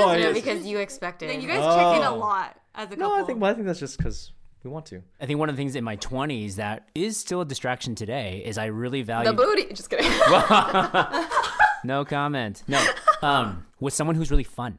Speaker 4: oh, I
Speaker 6: Yeah,
Speaker 2: No, because you expected.
Speaker 6: Like, you guys check in a
Speaker 4: Oh.
Speaker 6: lot as a couple.
Speaker 4: no, I think well, I think that's just because we want to.
Speaker 5: I think one of the things in my twenties that is still a distraction today is I really value
Speaker 3: The booty. Just kidding.
Speaker 5: no comment. No, um, with someone who's really fun,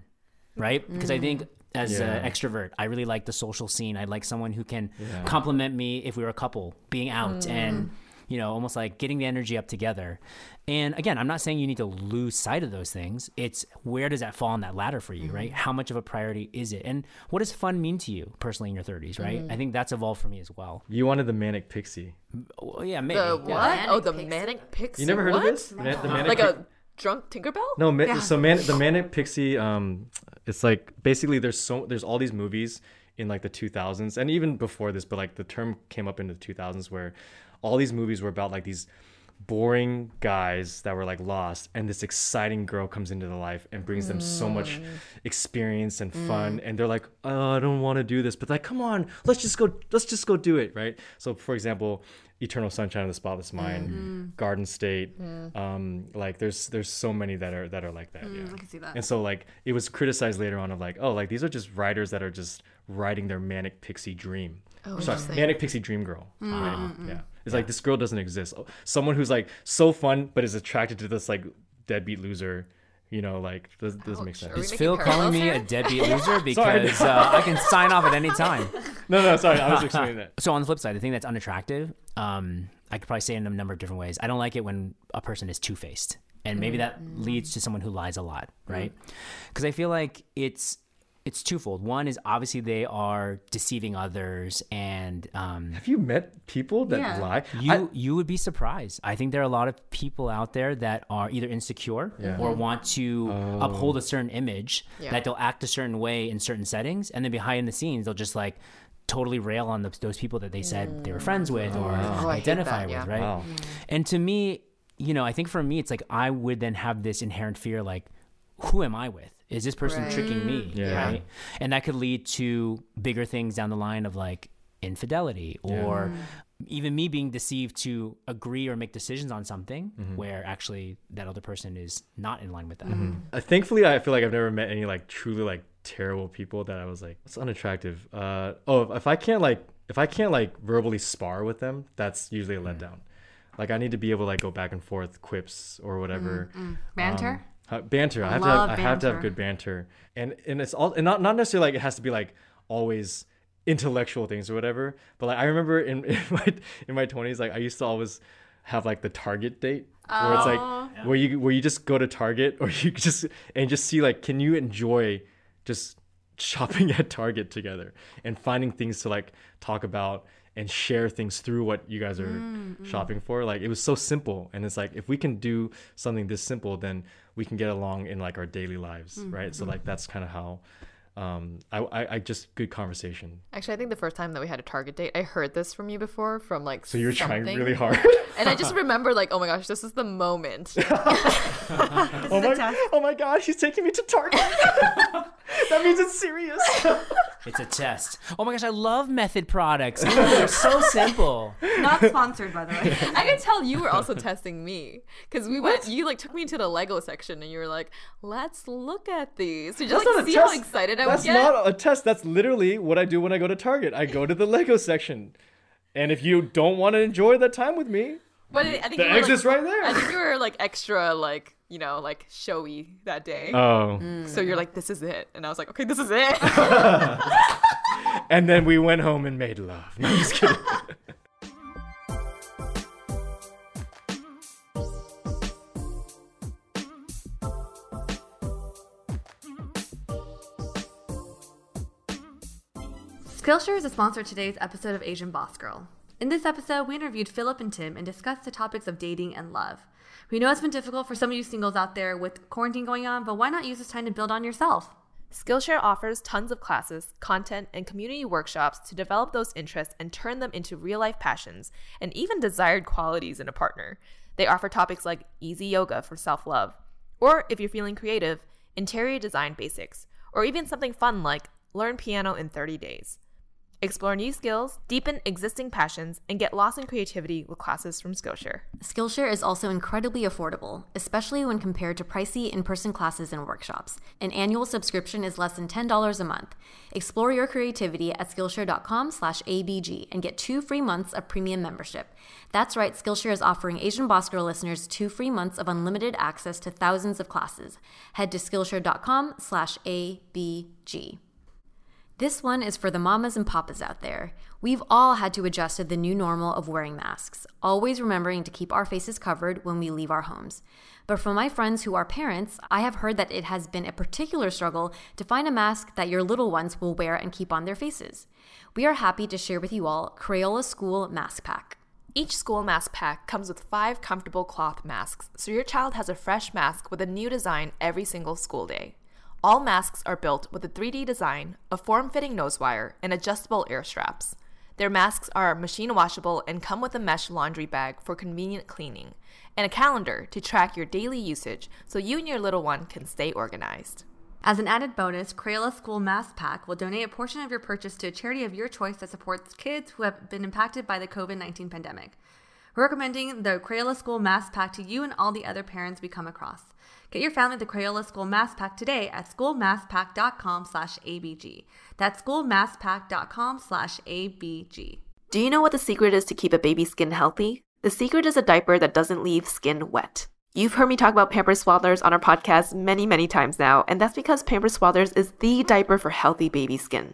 Speaker 5: right? Because I think as
Speaker 4: Yeah.
Speaker 5: an extrovert, I really like the social scene. I like someone who can compliment me if we were a couple, being out and you know, almost like getting the energy up together. And again, I'm not saying you need to lose sight of those things. It's where does that fall on that ladder for you, right? How much of a priority is it? And what does fun mean to you personally in your 30s, right? I think that's evolved for me as well.
Speaker 4: You wanted the manic pixie.
Speaker 5: Well, yeah, maybe.
Speaker 3: The what?
Speaker 2: Manic
Speaker 3: oh, the
Speaker 2: pixie.
Speaker 3: manic pixie.
Speaker 4: You never heard
Speaker 3: what?
Speaker 4: of this? Man- the manic
Speaker 3: Like
Speaker 4: Pix-
Speaker 3: a drunk Tinkerbell?
Speaker 4: No, ma- so man, the manic pixie. Um, it's like basically there's so there's all these movies in like the 2000s and even before this, but like the term came up in the 2000s where all these movies were about like these boring guys that were like lost and this exciting girl comes into their life and brings them so much mm. experience and mm. fun and they're like oh i don't want to do this but like come on let's just go let's just go do it right so for example eternal sunshine of the spotless mind mm-hmm. garden state um like there's there's so many that are that are like that mm, yeah
Speaker 6: I can see that.
Speaker 4: and so like it was criticized later on of like, oh, like these are just writers that are just writing their manic pixie dream. Oh, Sorry, manic pixie dream girl. Right? Mm-hmm. Yeah. It's like this girl doesn't exist. Someone who's like so fun but is attracted to this like deadbeat loser, you know, like does doesn't make sense.
Speaker 5: Is Phil calling
Speaker 3: parallels
Speaker 5: me
Speaker 3: here?
Speaker 5: a deadbeat loser because uh, I can sign off at any time?
Speaker 4: No, no, sorry, I was explaining that.
Speaker 5: So on the flip side, the thing that's unattractive, um, I could probably say it in a number of different ways. I don't like it when a person is two faced, and maybe that leads to someone who lies a lot, right? Because I feel like it's it's twofold. One is obviously they are deceiving others, and um,
Speaker 4: Have you met people that
Speaker 6: Yeah.
Speaker 4: lie?
Speaker 5: you
Speaker 4: I-
Speaker 5: you would be surprised. I think there are a lot of people out there that are either insecure
Speaker 4: Yeah.
Speaker 5: or want to uphold a certain image
Speaker 3: Yeah.
Speaker 5: that they'll act a certain way in certain settings, and then behind the scenes they'll just like totally rail on the, those people that they said they were friends with or
Speaker 3: Oh, I hate
Speaker 5: identify
Speaker 3: that,
Speaker 5: with,
Speaker 3: yeah.
Speaker 5: right?
Speaker 4: Wow.
Speaker 5: And to me, you know, I think for me, it's like I would then have this inherent fear, like, who am I with? Is this person
Speaker 2: Right.
Speaker 5: tricking me?
Speaker 4: Yeah.
Speaker 5: Right. And that could lead to bigger things down the line of like infidelity or even me being deceived to agree or make decisions on something
Speaker 4: Mm-hmm.
Speaker 5: where actually that other person is not in line with that.
Speaker 4: Uh, thankfully, I feel like I've never met any like truly like terrible people that I was like, it's unattractive. Uh, oh, if I can't like, if I can't like verbally spar with them, that's usually a letdown. Like I need to be able to like go back and forth quips or whatever.
Speaker 6: Banter.
Speaker 4: Um, uh, Uh, banter. I have
Speaker 6: love
Speaker 4: to have, I have to have good banter, and and it's all and not not necessarily like it has to be like always intellectual things or whatever. But like I remember in, in my in my twenties, like I used to always have like the Target date where it's like oh. where you where you just go to Target or you just and just see like can you enjoy just shopping at Target together and finding things to like talk about and share things through what you guys are mm, mm. shopping for. Like it was so simple. And it's like if we can do something this simple, then we can get along in like our daily lives. Right. So like that's kind of how um I, I I just good conversation.
Speaker 3: Actually, I think the first time that we had a Target date, I heard this from you before from like.
Speaker 4: So you're trying really hard.
Speaker 3: And I just remember like, oh my gosh, this is the moment.
Speaker 4: oh my oh my god, he's taking me to Target. that means it's serious.
Speaker 5: It's a test. Oh my gosh, I love method products. They're so simple.
Speaker 6: Not sponsored, by the way.
Speaker 3: I can tell you were also testing me because we went. You like took me to the Lego section and you were like, "Let's look at these." So just like see how excited I was?
Speaker 4: That's
Speaker 3: would get.
Speaker 4: not a test. That's literally what I do when I go to Target. I go to the Lego section, and if you don't want to enjoy that time with me,
Speaker 3: but I think
Speaker 4: the
Speaker 3: you were, like-
Speaker 4: exit's right there.
Speaker 3: I think you were like extra like you know like showy that day.
Speaker 4: oh, mm.
Speaker 3: So you're like, "This is it," and I was like, "Okay, this is it."
Speaker 4: and then we went home and made love. No, I'm just kidding.
Speaker 6: Skillshare is a sponsor of today's episode of Asian Boss Girl. In this episode, we interviewed Philip and Tim and discussed the topics of dating and love. We know it's been difficult for some of you singles out there with quarantine going on, but why not use this time to build on yourself?
Speaker 1: Skillshare offers tons of classes, content, and community workshops to develop those interests and turn them into real life passions and even desired qualities in a partner. They offer topics like easy yoga for self love, or if you're feeling creative, interior design basics, or even something fun like learn piano in 30 days. Explore new skills, deepen existing passions, and get lost in creativity with classes from Skillshare.
Speaker 2: Skillshare is also incredibly affordable, especially when compared to pricey in person classes and workshops. An annual subscription is less than $10 a month. Explore your creativity at Skillshare.com slash ABG and get two free months of premium membership. That's right, Skillshare is offering Asian Boss Girl listeners two free months of unlimited access to thousands of classes. Head to Skillshare.com slash ABG. This one is for the mamas and papas out there. We've all had to adjust to the new normal of wearing masks, always remembering to keep our faces covered when we leave our homes. But from my friends who are parents, I have heard that it has been a particular struggle to find a mask that your little ones will wear and keep on their faces. We are happy to share with you all Crayola School Mask Pack.
Speaker 1: Each school mask pack comes with five comfortable cloth masks, so your child has a fresh mask with a new design every single school day. All masks are built with a 3D design, a form fitting nose wire, and adjustable air straps. Their masks are machine washable and come with a mesh laundry bag for convenient cleaning, and a calendar to track your daily usage so you and your little one can stay organized.
Speaker 6: As an added bonus, Crayola School Mask Pack will donate a portion of your purchase to a charity of your choice that supports kids who have been impacted by the COVID 19 pandemic. We're recommending the Crayola School Mask Pack to you and all the other parents we come across. Get your family the Crayola School Mask Pack today at schoolmaskpack.com slash ABG. That's schoolmaskpack.com slash ABG.
Speaker 1: Do you know what the secret is to keep a baby's skin healthy? The secret is a diaper that doesn't leave skin wet. You've heard me talk about Pampers Swaddlers on our podcast many, many times now, and that's because Pampers Swaddlers is the diaper for healthy baby skin.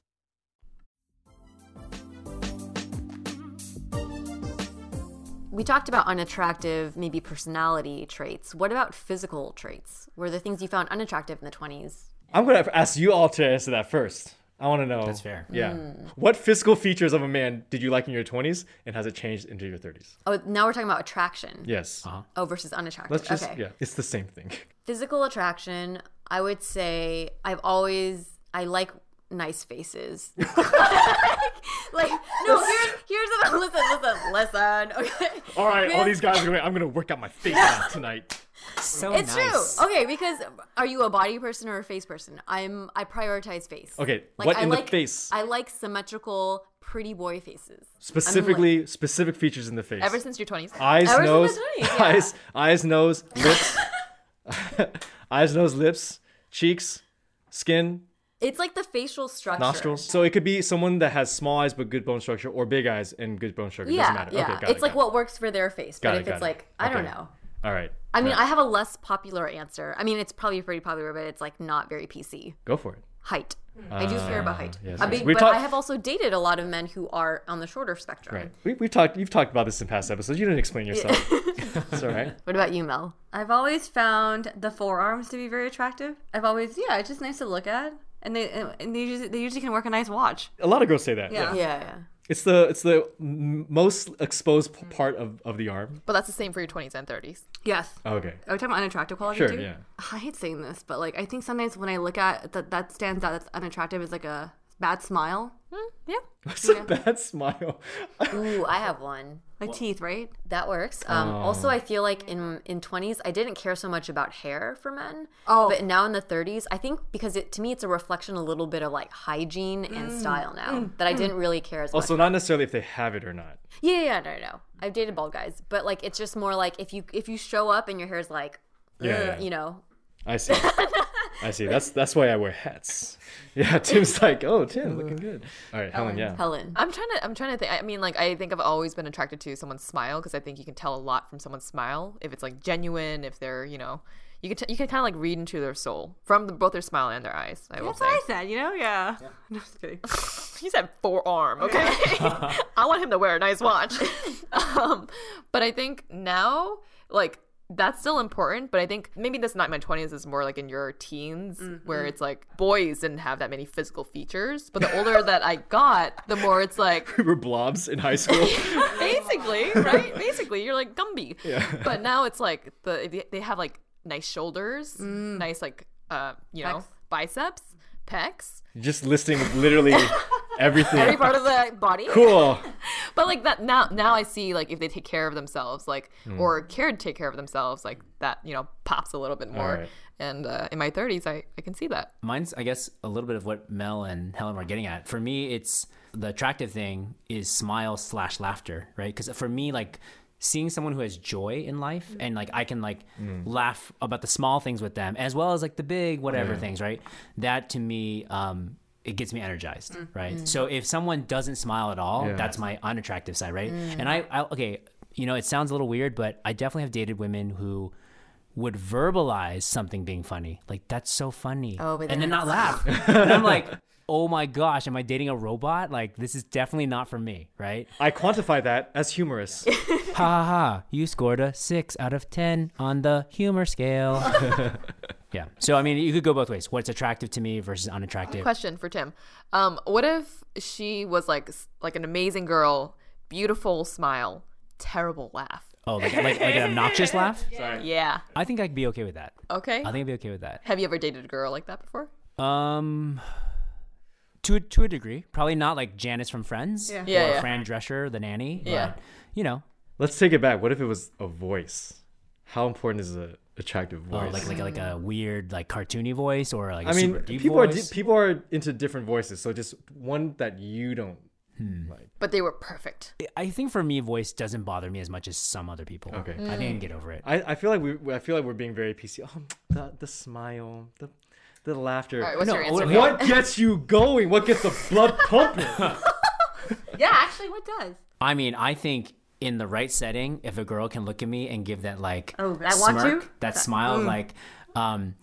Speaker 2: We talked about unattractive, maybe personality traits. What about physical traits? Were there things you found unattractive in the 20s?
Speaker 4: I'm gonna ask you all to answer that first. I want to know.
Speaker 5: That's fair.
Speaker 4: Yeah. Hmm. What physical features of a man did you like in your 20s, and has it changed into your 30s?
Speaker 2: Oh, now we're talking about attraction.
Speaker 4: Yes. Uh-huh.
Speaker 2: Oh, versus unattractive.
Speaker 4: Let's just
Speaker 2: okay.
Speaker 4: yeah, it's the same thing.
Speaker 2: Physical attraction, I would say I've always I like nice faces. like no, here's here's the listen, listen, listen. Okay.
Speaker 4: All right, all these guys are going. I'm gonna work out my face out tonight.
Speaker 5: So
Speaker 2: It's
Speaker 5: nice.
Speaker 2: true. Okay, because are you a body person or a face person? I'm. I prioritize face.
Speaker 4: Okay, what
Speaker 2: I
Speaker 4: in the
Speaker 2: like,
Speaker 4: face?
Speaker 2: I like symmetrical, pretty boy faces.
Speaker 4: Specifically, specific features in the face.
Speaker 3: Ever since your 20s.
Speaker 4: eyes,
Speaker 2: Ever
Speaker 4: nose,
Speaker 2: my 20s, yeah.
Speaker 4: eyes, eyes, nose, lips, eyes, nose, lips, cheeks, skin,
Speaker 2: It's like the facial structure.
Speaker 4: nostrils. So it could be someone that has small eyes but good bone structure, or big eyes and good bone structure.
Speaker 2: Yeah,
Speaker 4: Doesn't matter.
Speaker 2: yeah.
Speaker 4: Okay, got
Speaker 2: it's
Speaker 4: it,
Speaker 2: like
Speaker 4: got
Speaker 2: what works for their face.
Speaker 4: Got
Speaker 2: but
Speaker 4: it,
Speaker 2: if
Speaker 4: got
Speaker 2: it's
Speaker 4: it.
Speaker 2: like I don't know.
Speaker 4: All right.
Speaker 2: I mean,
Speaker 4: Right.
Speaker 2: I have a less popular answer. I mean, it's probably pretty popular, but it's like not very PC.
Speaker 4: go for it.
Speaker 2: Height. I do care about height.
Speaker 4: Ah, yes,
Speaker 2: I mean,
Speaker 4: We
Speaker 2: but
Speaker 4: talked-
Speaker 2: I have also dated a lot of men who are on the shorter spectrum.
Speaker 4: Right. We, we've talked. You've talked about this in past episodes. You didn't explain yourself. It's all right.
Speaker 2: What about you, Mel?
Speaker 6: I've always found the forearms to be very attractive. I've always, yeah, it's just nice to look at, and they and they usually, they usually can work a nice watch.
Speaker 4: A lot of girls say that.
Speaker 6: Yeah.
Speaker 2: Yeah, yeah.
Speaker 4: It's the it's the most exposed p- part of, of the arm.
Speaker 3: But that's the same for your 20s and 30s.
Speaker 6: Yes.
Speaker 4: Oh, okay.
Speaker 6: Are we talking about unattractive quality
Speaker 4: Sure,
Speaker 6: too?
Speaker 4: yeah.
Speaker 6: Ah, I hate saying this, but like I think sometimes when I look at that, that stands out that's unattractive is like a bad smile, Yeah.
Speaker 4: What's a bad smile?
Speaker 2: Ooh, I have one.
Speaker 6: like teeth, right?
Speaker 2: That works. Um,
Speaker 4: Oh.
Speaker 2: Also, I feel like in in twenties, I didn't care so much about hair for men.
Speaker 6: Oh.
Speaker 2: but now in the thirties, I think because it to me, it's a reflection a little bit of like hygiene
Speaker 6: Mm.
Speaker 2: and style now that I didn't really care as much.
Speaker 4: also, not necessarily if they have it or not.
Speaker 2: yeah, yeah, no, no. I've dated bald guys, but like it's just more like if you if you show up and your hair's like,
Speaker 4: Yeah, yeah.
Speaker 2: you know,
Speaker 4: I see. I see. That's that's why I wear hats. Yeah, Tim's like, oh, Tim, looking good. All right, Helen. Yeah.
Speaker 2: Helen.
Speaker 3: I'm trying to I'm trying to think. I mean, like I think I've always been attracted to someone's smile because I think you can tell a lot from someone's smile if it's like genuine, if they're you know, you can t- you can kind of like read into their soul from the, both their smile and their eyes. I will
Speaker 6: That's
Speaker 3: say.
Speaker 6: what I said. You know, yeah. No, just kidding.
Speaker 3: He said forearm. Okay, I want him to wear a nice watch. um, but I think now, like that's still important. But I think maybe that's not in my twenties. Is more like in your teens,
Speaker 2: Mm-hmm.
Speaker 3: where it's like boys didn't have that many physical features. But the older that I got, the more it's like
Speaker 4: We were blobs in high school.
Speaker 3: basically, right? Basically, you're like Gumby.
Speaker 4: Yeah.
Speaker 3: But now it's like the they have like nice shoulders, nice like uh you know
Speaker 2: Pecs.
Speaker 3: biceps, pecs,
Speaker 4: Just listing literally everything.
Speaker 2: Every part of the body.
Speaker 4: cool.
Speaker 3: but like that now now I see like if they take care of themselves, like or care to take care of themselves, like that you know pops a little bit more.
Speaker 4: right.
Speaker 3: And uh, in my 30s, I I can see that.
Speaker 5: Mine's, I guess, a little bit of what Mel and Helen were getting at. For me, it's the attractive thing is smile slash laughter, right? Because for me, like seeing someone who has joy in life and like I can like laugh about the small things with them as well as like the big whatever things, right? That to me, um, it gets me energized, mm-hmm. right? Mm. So if someone doesn't smile at all,
Speaker 4: Yeah.
Speaker 5: that's my unattractive side, right? Mm. And I, I, okay, you know, it sounds a little weird, but I definitely have dated women who would verbalize something being funny. Like, that's so funny.
Speaker 2: Oh, but
Speaker 5: and then
Speaker 2: then
Speaker 5: not laugh. and I'm like, oh my gosh, am I dating a robot? Like, this is definitely not for me, right?
Speaker 4: I quantify that as humorous.
Speaker 5: ha ha ha. You scored a six out of 10 on the humor scale. yeah. So, I mean, you could go both ways. What's attractive to me versus unattractive.
Speaker 3: Question for Tim. Um, what if she was like like an amazing girl, beautiful smile, terrible laugh?
Speaker 5: Oh, like, like, like an obnoxious laugh? Sorry.
Speaker 3: Yeah.
Speaker 5: I think I'd be okay with that.
Speaker 3: Okay.
Speaker 5: I think I'd be okay with that.
Speaker 3: Have you ever dated a girl like that before?
Speaker 5: Um, to a, to a degree, probably not like Janice from Friends,
Speaker 6: Yeah.
Speaker 3: Yeah,
Speaker 5: or
Speaker 3: yeah.
Speaker 5: Fran Drescher, the nanny.
Speaker 3: Yeah.
Speaker 5: but, you know,
Speaker 4: Let's take it back. What if it was a voice? How important is a attractive
Speaker 5: oh,
Speaker 4: voice?
Speaker 5: like like like a weird like cartoony voice or like a
Speaker 4: I mean,
Speaker 5: super deep
Speaker 4: people are di- people are into different voices, so just one that you don't hmm. like.
Speaker 3: But they were perfect.
Speaker 5: I think for me, voice doesn't bother me as much as some other people.
Speaker 4: Okay.
Speaker 5: I think I can get over it.
Speaker 4: I, I feel like we I feel like we're being very PC. Oh, the the smile, the the laughter.
Speaker 3: All right, what's
Speaker 5: No,
Speaker 3: your oh,
Speaker 5: answer?
Speaker 4: what gets you going? What gets the blood pumping?
Speaker 6: Yeah, actually, what does?
Speaker 5: I mean, I think in the right setting, if a girl can look at me and give that like
Speaker 6: Oh, I want
Speaker 5: smirk,
Speaker 6: you?
Speaker 5: that smile, like, um,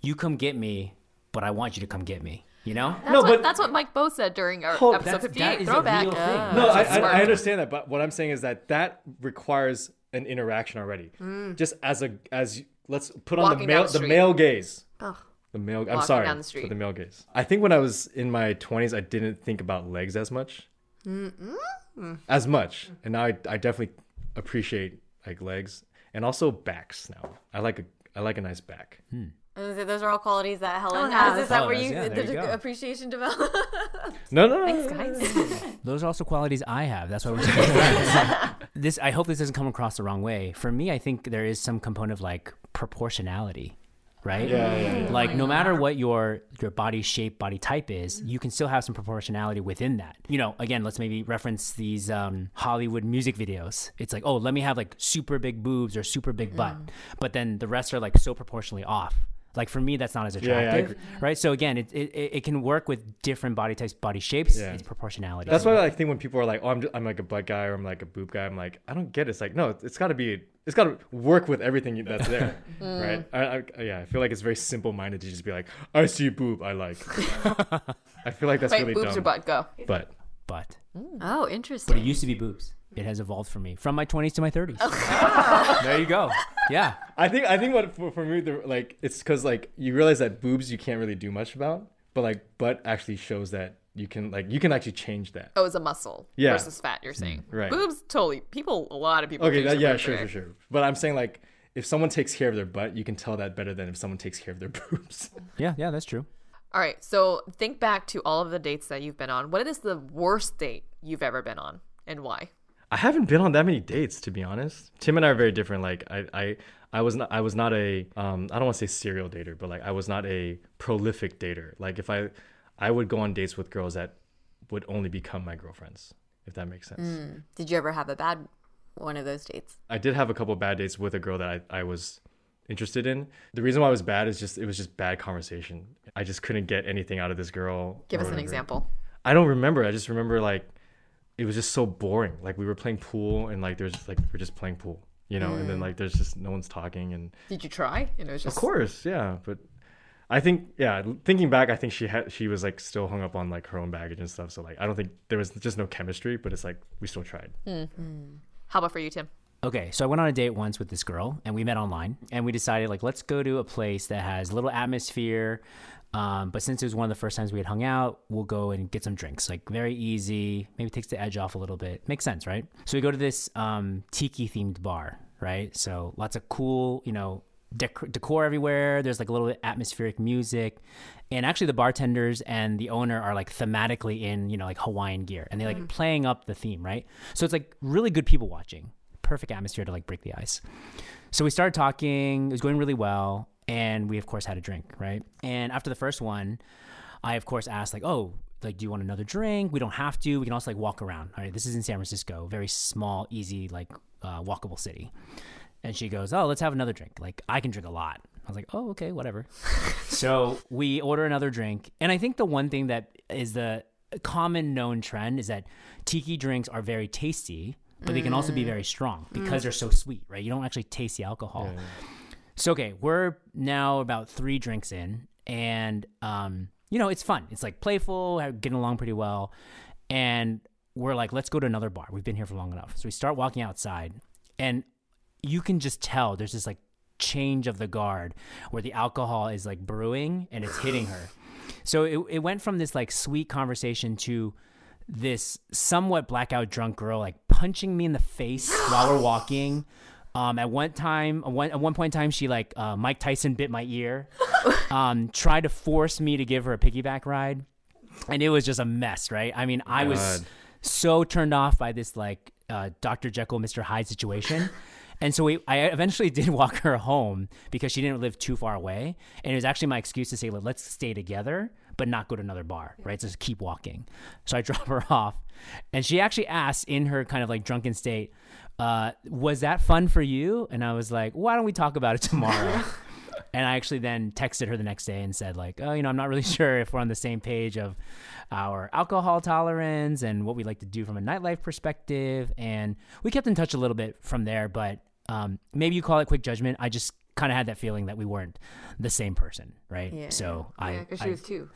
Speaker 5: you come get me, but I want you to come get me. You know?
Speaker 3: That's
Speaker 4: No,
Speaker 3: what,
Speaker 4: but-
Speaker 3: that's what Mike Bow said during our
Speaker 4: Hold-
Speaker 3: episode 58
Speaker 5: that is a
Speaker 3: throwback.
Speaker 5: real.
Speaker 3: Uh,
Speaker 4: No, I, I. I understand that, but what I'm saying is that that requires an interaction already.
Speaker 3: Mm.
Speaker 4: Just as a as let's put on the male
Speaker 3: the
Speaker 4: the male gaze.
Speaker 6: Ugh.
Speaker 4: The male. I'm sorry
Speaker 3: down the
Speaker 4: for the male gaze. I think when I was in my 20s, I didn't think about legs as much. As much, and now I, I definitely appreciate like legs and also backs now. I like a I like a nice back. Hmm.
Speaker 2: Those are all qualities that Helen
Speaker 6: Helen
Speaker 2: has.
Speaker 6: has.
Speaker 2: Is that
Speaker 5: Oh,
Speaker 2: where
Speaker 5: that's-
Speaker 2: you
Speaker 5: yeah,
Speaker 2: the
Speaker 5: you
Speaker 2: appreciation develop?
Speaker 4: No, no, no.
Speaker 2: Thanks, guys.
Speaker 5: Those are also qualities I have. That's why we're such good friends. this I hope this doesn't come across the wrong way. For me, I think there is some component of like proportionality, right?
Speaker 4: Yeah, yeah, yeah.
Speaker 5: Like no matter what your your body shape, body type is,
Speaker 2: Mm-hmm.
Speaker 5: you can still have some proportionality within that. You know, again, let's maybe reference these um, Hollywood music videos. It's like, oh, let me have like super big boobs or super big butt,
Speaker 2: Mm.
Speaker 5: but then the rest are like so proportionally off. Like for me, that's not as
Speaker 4: Yeah, yeah,
Speaker 5: attractive, right? So again, it, it it can work with different body types, body shapes.
Speaker 4: Yeah.
Speaker 5: It's proportionality.
Speaker 4: That's why I think when people are like, "Oh, I'm, just, I'm like a butt guy" or "I'm like a boob guy," I'm like, I don't get it. It's like, no, it's got to be, it's got to work with everything that's there, mm. right? I, I, yeah, I feel like it's very simple-minded to just be like, "I see boob, I like." I feel like that's
Speaker 3: Wait,
Speaker 4: really
Speaker 3: boobs
Speaker 4: dumb.
Speaker 3: or butt? Go.
Speaker 4: But
Speaker 5: but mm.
Speaker 2: oh, interesting.
Speaker 5: but it used to be boobs. It has evolved for me from my 20s to my 30s. there you go. Yeah.
Speaker 4: I think I think what for, for me, the, like, it's because like you realize that boobs you can't really do much about, but like butt actually shows that you can like you can actually change that.
Speaker 3: Oh, it's a muscle
Speaker 4: Yeah.
Speaker 3: versus fat. You're saying mm-hmm.
Speaker 4: right.
Speaker 3: Boobs, totally. People, a lot of people.
Speaker 4: Okay,
Speaker 3: change
Speaker 4: that,
Speaker 3: their
Speaker 4: yeah, sure,
Speaker 3: today.
Speaker 4: sure, sure. But I'm saying like if someone takes care of their butt, you can tell that better than if someone takes care of their boobs.
Speaker 5: Yeah, yeah, that's true.
Speaker 3: All right, so think back to all of the dates that you've been on. What is the worst date you've ever been on, and why?
Speaker 4: I haven't been on that many dates to be honest. Tim and I are very different. Like I I, I was not I was not a um I don't want to say serial dater, but like I was not a prolific dater. Like if I I would go on dates with girls that would only become my girlfriends, if that makes sense.
Speaker 2: Did you ever have a bad one of those dates?
Speaker 4: I did have a couple bad dates with a girl that I, I was interested in. The reason why it was bad is just it was just bad conversation. I just couldn't get anything out of this girl.
Speaker 3: Give us an example.
Speaker 4: I don't remember. I just remember like it was just so boring. Like we were playing pool and like there's like we're just playing pool, you know, and then mm. like there's just no one's talking and
Speaker 3: Did you try? And it was just
Speaker 4: of course, yeah, but I think yeah, thinking back, I think she had she was like still hung up on like her own baggage and stuff. So like I don't think there was just no chemistry, but it's like we still tried. Hmm. Hmm.
Speaker 3: How about for you, Tim?
Speaker 5: Okay, so I went on a date once with this girl, and we met online, and we decided like let's go to a place that has little atmosphere. Um, but since it was one of the first times we had hung out, we'll go and get some drinks. Like very easy, maybe takes the edge off a little bit. Makes sense, right? So we go to this um, tiki themed bar, right? So lots of cool, you know, dec- decor everywhere. There's like a little bit atmospheric music, and actually the bartenders and the owner are like thematically in you know like Hawaiian gear, and they like playing up the theme, right? So it's like really good people watching, perfect atmosphere to like break the ice. So we started talking. It was going really well, and we of course had a drink, right? And after the first one, I of course asked like, "Oh, like, do you want another drink? We don't have to. We can also like walk around. All right, this is in San Francisco, very small, easy, like uh, walkable city." And she goes, "Oh, let's have another drink. Like, I can drink a lot." I was like, "Oh, okay, whatever." so we order another drink, and I think the one thing that is the common known trend is that tiki drinks are very tasty, but they can also be very strong because they're so sweet, right? You don't actually taste the alcohol. So okay, we're now about three drinks in, and um, you know, it's fun. It's like playful, getting along pretty well, and we're like, let's go to another bar. We've been here for long enough. So we start walking outside, and you can just tell there's this like change of the guard where the alcohol is like brewing and it's hitting her. So it, it went from this like sweet conversation to this somewhat blackout drunk girl like punching me in the face while we're walking. Um, at one time, at one, at one point in time, she like uh, Mike Tyson bit my ear, um, tried to force me to give her a piggyback ride, and it was just a mess, right? I mean, I was
Speaker 4: God.
Speaker 5: so turned off by this like uh, Dr. Jekyll, Mr. Hyde situation. And so we, I eventually did walk her home because she didn't live too far away. And it was actually my excuse to say, "Look, let's stay together, but not go to another bar, right? So just keep walking. So I drop her off. And she actually asked in her kind of like drunken state, uh, was that fun for you? And I was like, why don't we talk about it tomorrow? and I actually then texted her the next day and said, like, oh, you know, I'm not really sure if we're on the same page of our alcohol tolerance and what we like to do from a nightlife perspective. And we kept in touch a little bit from there, but um, maybe you call it quick judgment. I just kind of had that feeling that we weren't the same person, right?
Speaker 2: Yeah.
Speaker 5: So I,
Speaker 6: Yeah, because she
Speaker 5: I,
Speaker 6: was two.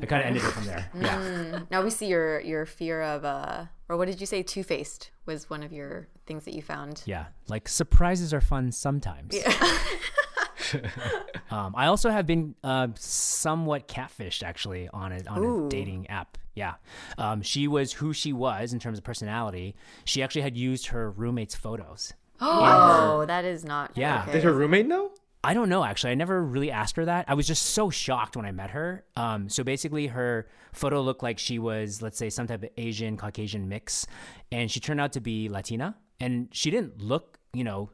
Speaker 5: I kind of ended it from there. Yeah.
Speaker 2: Now we see your your fear of uh or what did you say? Two faced was one of your things that you found.
Speaker 5: Yeah, like surprises are fun sometimes. um, I also have been uh, somewhat catfished actually on a on
Speaker 2: Ooh.
Speaker 5: a dating app. Yeah, um, she was who she was in terms of personality. She actually had used her roommate's photos.
Speaker 2: Oh, that is not.
Speaker 5: Yeah.
Speaker 2: okay.
Speaker 4: Did her roommate know?
Speaker 5: I don't know. Actually, I never really asked her that. I was just so shocked when I met her. Um, so basically, her photo looked like she was, let's say, some type of Asian Caucasian mix, and she turned out to be Latina. And she didn't look, you know,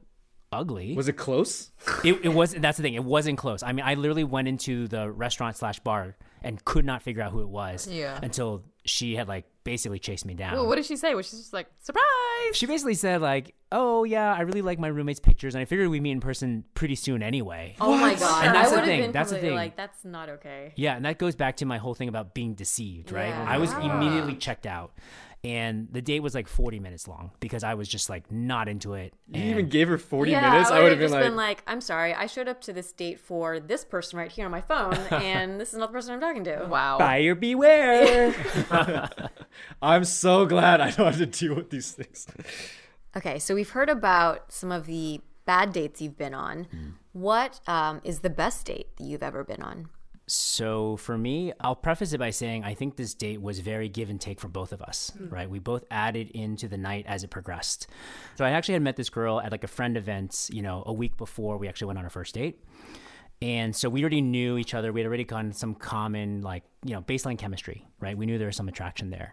Speaker 5: ugly.
Speaker 4: Was it close?
Speaker 5: It, it was. That's the thing. It wasn't close. I mean, I literally went into the restaurant slash bar and could not figure out who it was.
Speaker 3: Yeah.
Speaker 5: Until she had like basically chased me down.
Speaker 3: Well, what did she say? Was she just like surprise?
Speaker 5: she basically said like, "Oh yeah, I really like my roommate's pictures, and I figured we'd meet in person pretty soon anyway."
Speaker 2: Oh my god!
Speaker 5: And that's
Speaker 2: I
Speaker 5: the thing,
Speaker 2: been
Speaker 5: that's the thing.
Speaker 2: like, that's not okay.
Speaker 5: Yeah, and that goes back to my whole thing about being deceived, right?
Speaker 2: Yeah.
Speaker 5: I was immediately checked out. And the date was like 40 minutes long because I was just like not into it.
Speaker 4: You
Speaker 5: and-
Speaker 4: even gave her 40
Speaker 2: yeah,
Speaker 4: minutes?
Speaker 2: I
Speaker 4: I
Speaker 2: would
Speaker 4: would
Speaker 2: have
Speaker 4: have
Speaker 2: just
Speaker 4: been
Speaker 2: been
Speaker 4: like,
Speaker 2: like, I'm sorry, I showed up to this date for this person right here on my phone, and this is not the person I'm talking to.
Speaker 3: Wow.
Speaker 5: buyer beware.
Speaker 4: I'm so glad I don't have to deal with these things.
Speaker 2: Okay, so we've heard about some of the bad dates you've been on. What um, is the best date that you've ever been on?
Speaker 5: So for me, I'll preface it by saying I think this date was very give and take for both of us, hmm. right? We both added into the night as it progressed. So I actually had met this girl at like a friend event, you know, a week before we actually went on our first date. And so we already knew each other. We had already gotten some common, like, you know, baseline chemistry, right? We knew there was some attraction there.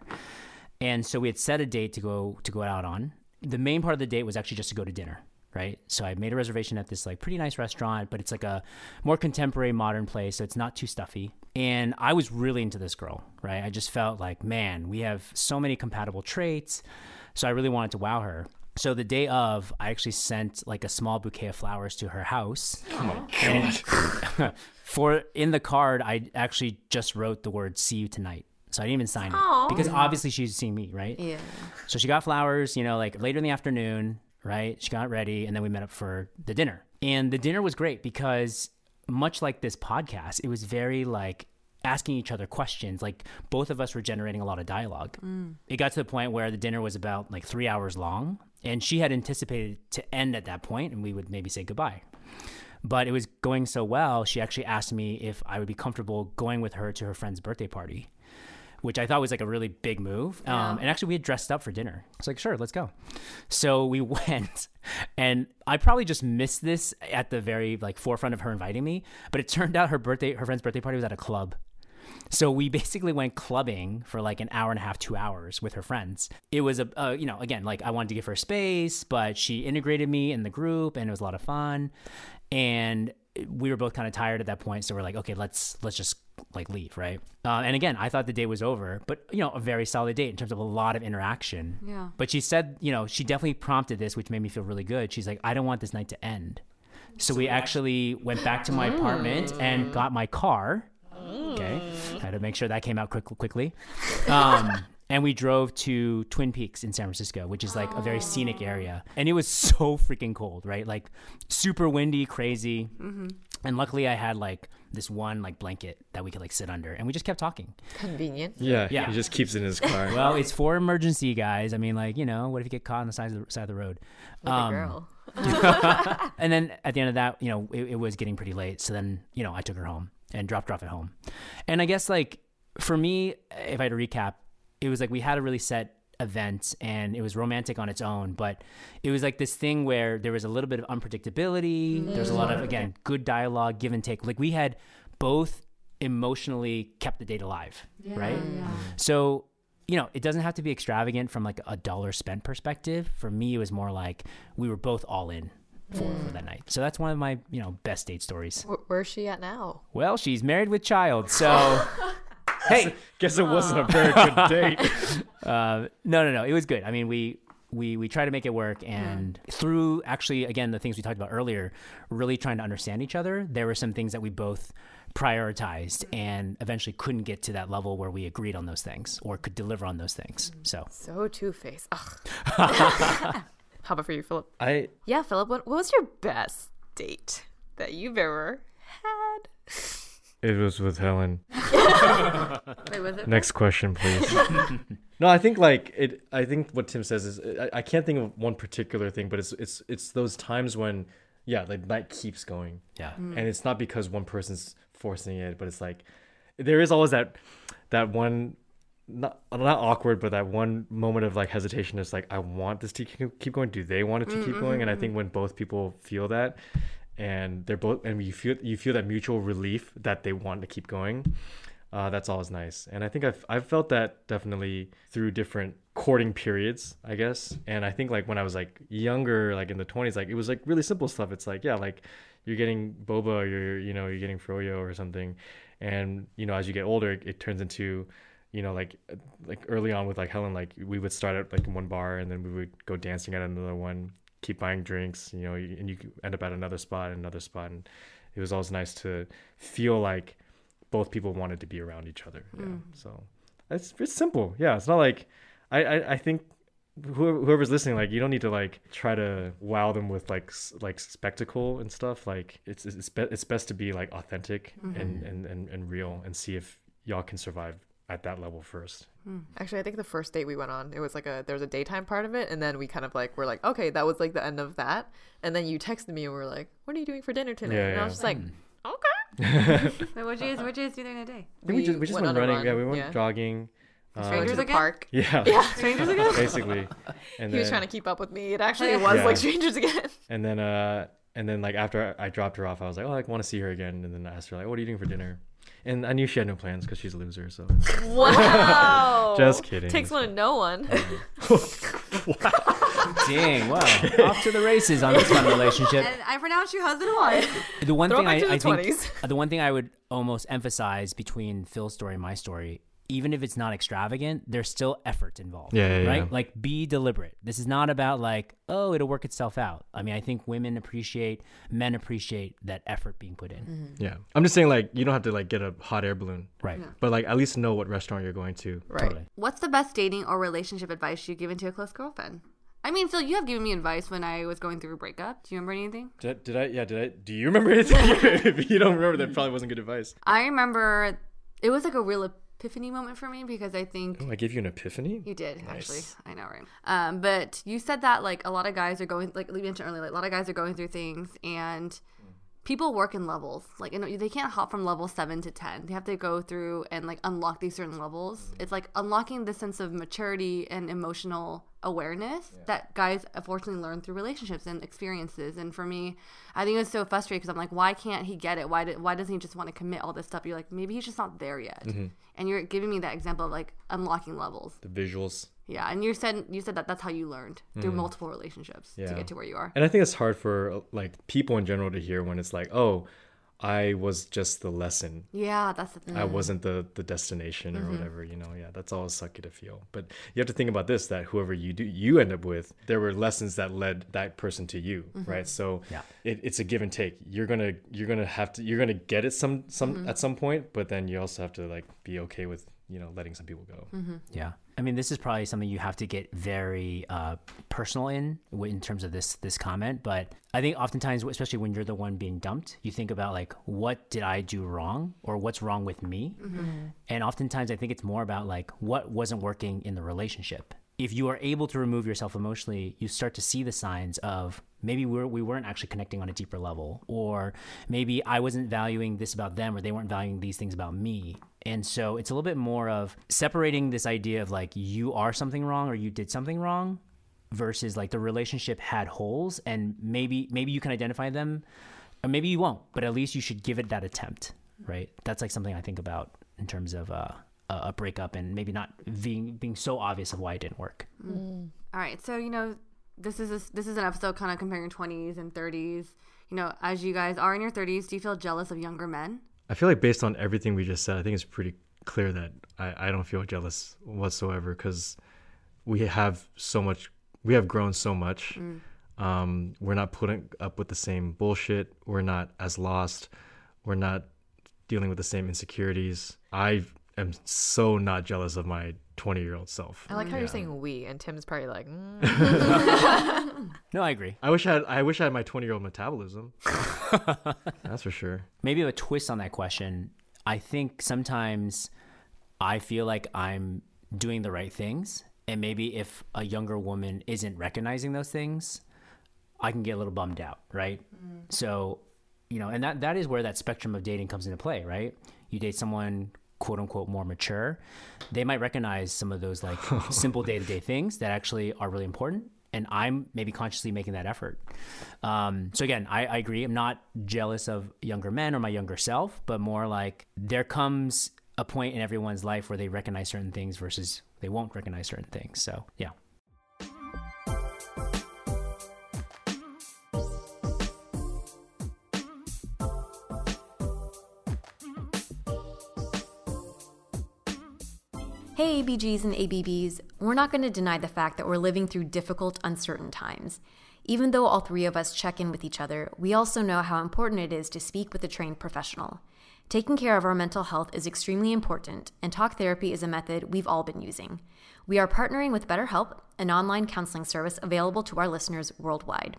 Speaker 5: And so we had set a date to go to go out on. The main part of the date was actually just to go to dinner, right? So I made a reservation at this like pretty nice restaurant, but it's like a more contemporary modern place, so it's not too stuffy. And I was really into this girl, right? I just felt like, man, we have so many compatible traits. So I really wanted to wow her. So the day of, I actually sent like a small bouquet of flowers to her house. Oh And for in the card, I actually just wrote the word "see you tonight." So I didn't even sign it because obviously she's seeing me, right?
Speaker 2: Yeah.
Speaker 5: So she got flowers, you know, like later in the afternoon, right? She got ready and then we met up for the dinner. And the dinner was great because much like this podcast, it was very like asking each other questions. Like both of us were generating a lot of dialogue. Mm. It got to the point where the dinner was about like three hours long and she had anticipated to end at that point and we would maybe say goodbye. But it was going so well, she actually asked me if I would be comfortable going with her to her friend's birthday party which I thought was like a really big move. Um, and actually, we had dressed up for dinner. It's like, sure, let's go. So we went, and I probably just missed this at the very like forefront of her inviting me. But it turned out her birthday, her friend's birthday party was at a club. So we basically went clubbing for like an hour and a half, two hours with her friends. It was a, uh, you know, again, like I wanted to give her space, but she integrated me in the group, and it was a lot of fun. And we were both kind of tired at that point, so we're like, okay, let's let's just like leave, right? Uh, and again, I thought the day was over, but you know, a very solid date in terms of a lot of interaction.
Speaker 6: Yeah.
Speaker 5: But she said, you know, she definitely prompted this, which made me feel really good. She's like, I don't want this night to end. So we actually went back to my apartment and got my car. Okay, I had to make sure that came out quick, quickly. Um, and we drove to Twin Peaks in San Francisco, which is like a very scenic area. And it was so freaking cold, right? Like super windy, crazy. And luckily, I had like this one like blanket that we could like sit under, and we just kept talking.
Speaker 3: Convenient.
Speaker 4: Yeah,
Speaker 5: Yeah.
Speaker 4: he just keeps it in his car.
Speaker 5: Well, it's for emergency, guys. I mean, like you know, what if you get caught on the side of the side of the road?
Speaker 2: With
Speaker 5: Um,
Speaker 2: a girl.
Speaker 5: and then at the end of that, you know, it, it was getting pretty late. So then, you know, I took her home and dropped her off at home. And I guess like for me, if I had to recap, it was like we had a really set event and it was romantic on its own, but it was like this thing where there was a little bit of unpredictability. There's a lot of again good dialogue, give and take. Like we had both emotionally kept the date alive, right? So you know, it doesn't have to be extravagant from like a dollar spent perspective. For me, it was more like we were both all in for, for that night. So that's one of my, you know, best date stories.
Speaker 3: Wh- Where's she at now?
Speaker 5: Well, she's married with child. So, hey,
Speaker 4: Guess it wasn't a very good date.
Speaker 5: uh, no, no, no. It was good. I mean, we, we, we try to make it work. And through actually, again, the things we talked about earlier, really trying to understand each other, there were some things that we both prioritized and eventually couldn't get to that level where we agreed on those things or could deliver on those things. So,
Speaker 3: So two faced. How about for you, Philip?
Speaker 4: I
Speaker 3: Yeah, Philip. What, what was your best date that you've ever had?
Speaker 4: It was with Helen.
Speaker 6: Wait, was it?
Speaker 4: Next question, please. no, I think like it. I think what Tim says is I, I can't think of one particular thing, but it's it's it's those times when yeah, the night keeps going,
Speaker 5: yeah. Mm.
Speaker 4: and it's not because one person's forcing it, but it's like there is always that that one not not awkward, but that one moment of like hesitation. Is like I want this to keep keep going. Do they want it to keep mm, going? And I mm-hmm, think mm-hmm. when both people feel that, and they're both and you feel you feel that mutual relief that they want to keep going. Uh, that's always nice. And i think I've, I've felt that definitely through different courting periods i guess. And i think like when i was like younger like in the 20s like it was like really simple stuff. It's like yeah like you're getting boba you're you know you're getting froyo or something. And you know as you get older it, it turns into you know like like early on with like helen like we would start at like in one bar and then we would go dancing at another one keep buying drinks you know and you end up at another spot another spot. And it was always nice to feel like both people wanted to be around each other yeah mm. so. It's it's simple. Yeah it's not like i i, I think whoever, whoever's listening like you don't need to like try to wow them with like like spectacle and stuff. Like it's it's, be- it's best to be like authentic and, mm-hmm. and and and real and see if y'all can survive at that level first
Speaker 3: Actually, I think the first date we went on, it was like a there was a daytime part of it, and then we kind of like were like, okay, that was like the end of that. And then you texted me and we were like, "What are you doing for dinner tonight?"
Speaker 4: Yeah,
Speaker 3: and I was just like, "Okay."
Speaker 6: Wait, what'd you guys, what'd you guys do during the day?
Speaker 4: I think we, just we just went,
Speaker 3: on a
Speaker 4: running
Speaker 3: run,
Speaker 4: yeah we went
Speaker 3: yeah.
Speaker 4: jogging uh,
Speaker 3: Went
Speaker 6: Strangers
Speaker 3: to the
Speaker 6: again?
Speaker 3: park.
Speaker 4: yeah
Speaker 6: Strangers again?
Speaker 4: basically and
Speaker 3: He was trying to keep up with me. It actually was
Speaker 4: Yeah.
Speaker 3: like strangers again.
Speaker 4: And then uh and then like after I dropped her off, I was like, oh, I want to see her again. And then I asked her like, what are you doing for dinner? And I knew she had no plans because she's a loser. So
Speaker 3: Wow.
Speaker 4: Just kidding.
Speaker 3: Takes one to know one.
Speaker 5: Dang, wow. Off to the races on this fun relationship.
Speaker 6: And I pronounced you husband and wife.
Speaker 5: The one thing I,
Speaker 3: to the
Speaker 5: I think
Speaker 3: 20s.
Speaker 5: the one thing I would almost emphasize between Phil's story and my story, even if it's not extravagant, there's still effort involved.
Speaker 4: Yeah, yeah,
Speaker 5: right.
Speaker 4: yeah.
Speaker 5: Like be deliberate. This is not about like oh it'll work itself out. I mean I think women appreciate, men appreciate that effort being put in. Mm-hmm.
Speaker 4: yeah, I'm just saying like you don't have to like get a hot air balloon,
Speaker 5: Right.
Speaker 4: but like at least know what restaurant you're going to.
Speaker 3: Right.
Speaker 5: Totally.
Speaker 6: What's the best dating or relationship advice you've given to a close girlfriend? I mean, Phil, you have given me advice when I was going through a breakup. Do you remember anything?
Speaker 4: Did, did I? Yeah, did I? Do you remember anything? if you don't remember, that probably wasn't good advice.
Speaker 6: I remember it was like a real epiphany moment for me because I think
Speaker 4: Oh, I gave you an epiphany.
Speaker 6: You did
Speaker 4: Nice.
Speaker 6: actually. I know, right? Um, but you said that like a lot of guys are going, like we mentioned earlier, like a lot of guys are going through things, and people work in levels. Like you know, they can't hop from level seven to ten. They have to go through and like unlock these certain levels. It's like unlocking the sense of maturity and emotional awareness that guys unfortunately learn through relationships and experiences. And for me, I think it was so frustrating because I'm like, why can't he get it? Why did, why doesn't he just want to commit all this stuff? You're like, maybe he's just not there yet. And you're giving me that example of like unlocking levels.
Speaker 4: The visuals.
Speaker 6: Yeah, and you said you said that that's how you learned through mm. multiple relationships to get to where you are.
Speaker 4: And I think it's hard for like people in general to hear when it's like, oh, I was just the lesson.
Speaker 6: Yeah, that's the thing.
Speaker 4: I wasn't the the destination or mm-hmm. whatever, you know. Yeah, that's always sucky to feel. But you have to think about this: that whoever you do you end up with, there were lessons that led that person to you, mm-hmm. right? So
Speaker 5: Yeah.
Speaker 4: it, it's a give and take. You're gonna you're gonna have to you're gonna get it some some mm-hmm. at some point, but then you also have to like be okay with you know letting some people go.
Speaker 5: Yeah. I mean, this is probably something you have to get very uh, personal in in terms of this this comment. But I think oftentimes, especially when you're the one being dumped, you think about like, what did I do wrong, or what's wrong with me? And oftentimes, I think it's more about like what wasn't working in the relationship. If you are able to remove yourself emotionally, you start to see the signs of maybe we're, we weren't actually connecting on a deeper level, or maybe I wasn't valuing this about them, or they weren't valuing these things about me. And so it's a little bit more of separating this idea of like you are something wrong or you did something wrong versus like the relationship had holes and maybe maybe you can identify them or maybe you won't, but at least you should give it that attempt, right? That's like something I think about in terms of uh, a breakup and maybe not being being so obvious of why it didn't work.
Speaker 6: All right, so you know, this is a, this is an episode kind of comparing twenties and thirties. You know, as you guys are in your thirties, do you feel jealous of younger men?
Speaker 4: I feel like based on everything we just said, I think it's pretty clear that I, I don't feel jealous whatsoever because we have so much, we have grown so much. Um, we're not putting up with the same bullshit. We're not as lost. We're not dealing with the same insecurities. I am so not jealous of my 20 year old self.
Speaker 3: I like how you're saying we, and Tim's probably like, mm.
Speaker 5: No, I agree.
Speaker 4: I wish I had, I wish I had my 20 year old metabolism. That's for sure.
Speaker 5: maybe a twist on that question. I think sometimes I feel like I'm doing the right things. And maybe if a younger woman isn't recognizing those things, I can get a little bummed out, right? So, you know, and that, that is where that spectrum of dating comes into play, right? You date someone quote unquote more mature, they might recognize some of those like simple day to day things that actually are really important. and I'm maybe consciously making that effort. Um, so again, I, I agree. I'm not jealous of younger men or my younger self, but more like there comes a point in everyone's life where they recognize certain things versus they won't recognize certain things. So yeah.
Speaker 2: ABGs and ABBs, we're not going to deny the fact that we're living through difficult, uncertain times. Even though all three of us check in with each other, we also know how important it is to speak with a trained professional. Taking care of our mental health is extremely important, and talk therapy is a method we've all been using. We are partnering with BetterHelp, an online counseling service available to our listeners worldwide.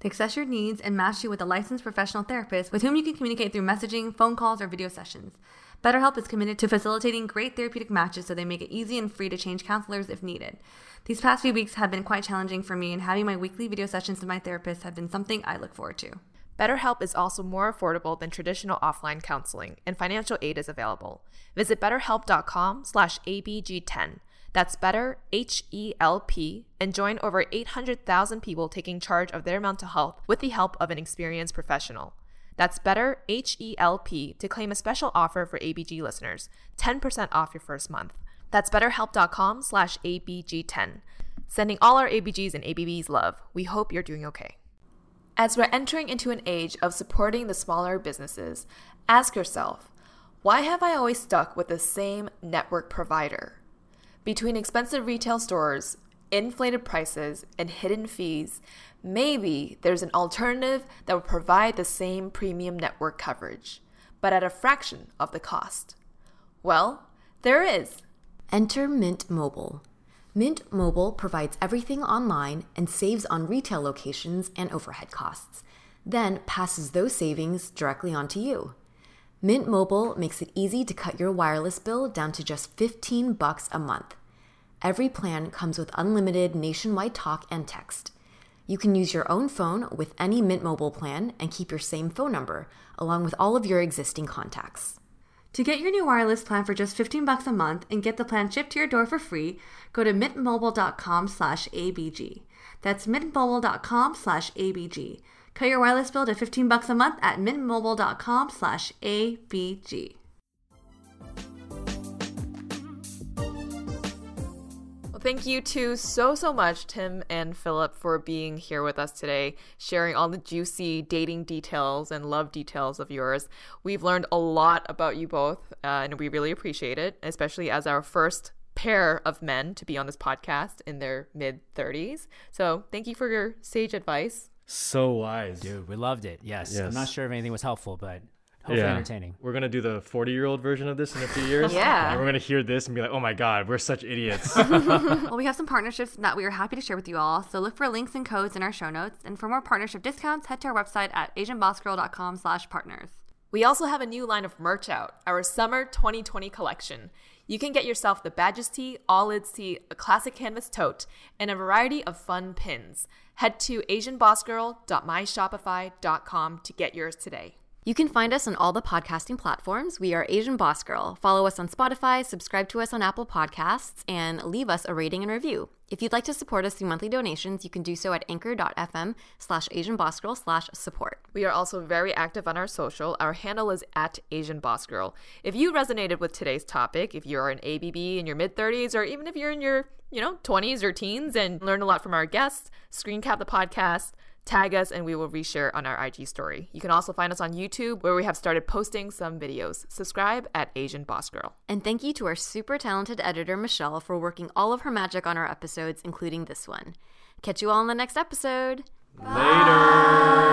Speaker 6: They assess your needs and match you with a licensed professional therapist with whom you can communicate through messaging, phone calls, or video sessions. BetterHelp is committed to facilitating great therapeutic matches so they make it easy and free to change counselors if needed. These past few weeks have been quite challenging for me, and having my weekly video sessions with my therapist have been something I look forward to.
Speaker 3: BetterHelp is also more affordable than traditional offline counseling, and financial aid is available. Visit betterhelp.com slash abg10. That's better, H-E-L-P, and join over 800,000 people taking charge of their mental health with the help of an experienced professional. That's better, H-E-L-P, to claim a special offer for ABG listeners, 10% off your first month. That's betterhelp.com slash abg10. Sending all our ABGs and ABBs love. We hope you're doing okay. As we're entering into an age of supporting the smaller businesses, ask yourself, why have I always stuck with the same network provider? Between expensive retail stores, inflated prices, and hidden fees, maybe there's an alternative that will provide the same premium network coverage, but at a fraction of the cost. Well, there is.
Speaker 2: Enter Mint Mobile. Mint Mobile provides everything online and saves on retail locations and overhead costs, then passes those savings directly on to you. Mint Mobile makes it easy to cut your wireless bill down to just 15 bucks a month. Every plan comes with unlimited nationwide talk and text. You can use your own phone with any Mint Mobile plan and keep your same phone number, along with all of your existing contacts.
Speaker 6: To get your new wireless plan for just 15 bucks a month and get the plan shipped to your door for free, go to mintmobile.com slash ABG. That's mintmobile.com slash ABG. Cut your wireless bill to 15 bucks a month at mintmobile.com slash ABG.
Speaker 3: Thank you to so, so much, Tim and Philip, for being here with us today, sharing all the juicy dating details and love details of yours. We've learned a lot about you both, uh, and we really appreciate it, especially as our first pair of men to be on this podcast in their mid 30s. So, thank you for your sage advice.
Speaker 4: So wise.
Speaker 5: Dude, we loved it. Yes.
Speaker 4: Yes.
Speaker 5: I'm not sure if anything was helpful, but hopefully entertaining.
Speaker 4: We're gonna do the 40 year old version of this in a few years.
Speaker 2: Yeah.
Speaker 4: And we're gonna hear this and be like, oh my god, we're such idiots.
Speaker 6: Well, we have some partnerships that we are happy to share with you all, so look for links and codes in our show notes. And for more partnership discounts, head to our website at asianbossgirl.com slash partners.
Speaker 3: We also have a new line of merch out, our summer 2020 collection. You can get yourself the Badges tee, all lids tee, a classic canvas tote, and a variety of fun pins. Head to asianbossgirl.myshopify.com to get yours today.
Speaker 2: You can find us on all the podcasting platforms. We are Asian Boss Girl. Follow us on Spotify, subscribe to us on Apple Podcasts, and leave us a rating and review. If you'd like to support us through monthly donations, you can do so at anchor.fm slash Asian Boss Girl slash support.
Speaker 3: We are also very active on our social. Our handle is at Asian Boss Girl. If you resonated with today's topic, if you're an ABB in your mid 30s, or even if you're in your, you know, 20s or teens and learn a lot from our guests, screen cap the podcast, tag us, and we will reshare on our IG story. You can also find us on YouTube, where we have started posting some videos. Subscribe at Asian Boss Girl.
Speaker 2: And thank you to our super talented editor, Michelle, for working all of her magic on our episodes, including this one. Catch you all in the next episode.
Speaker 4: Later.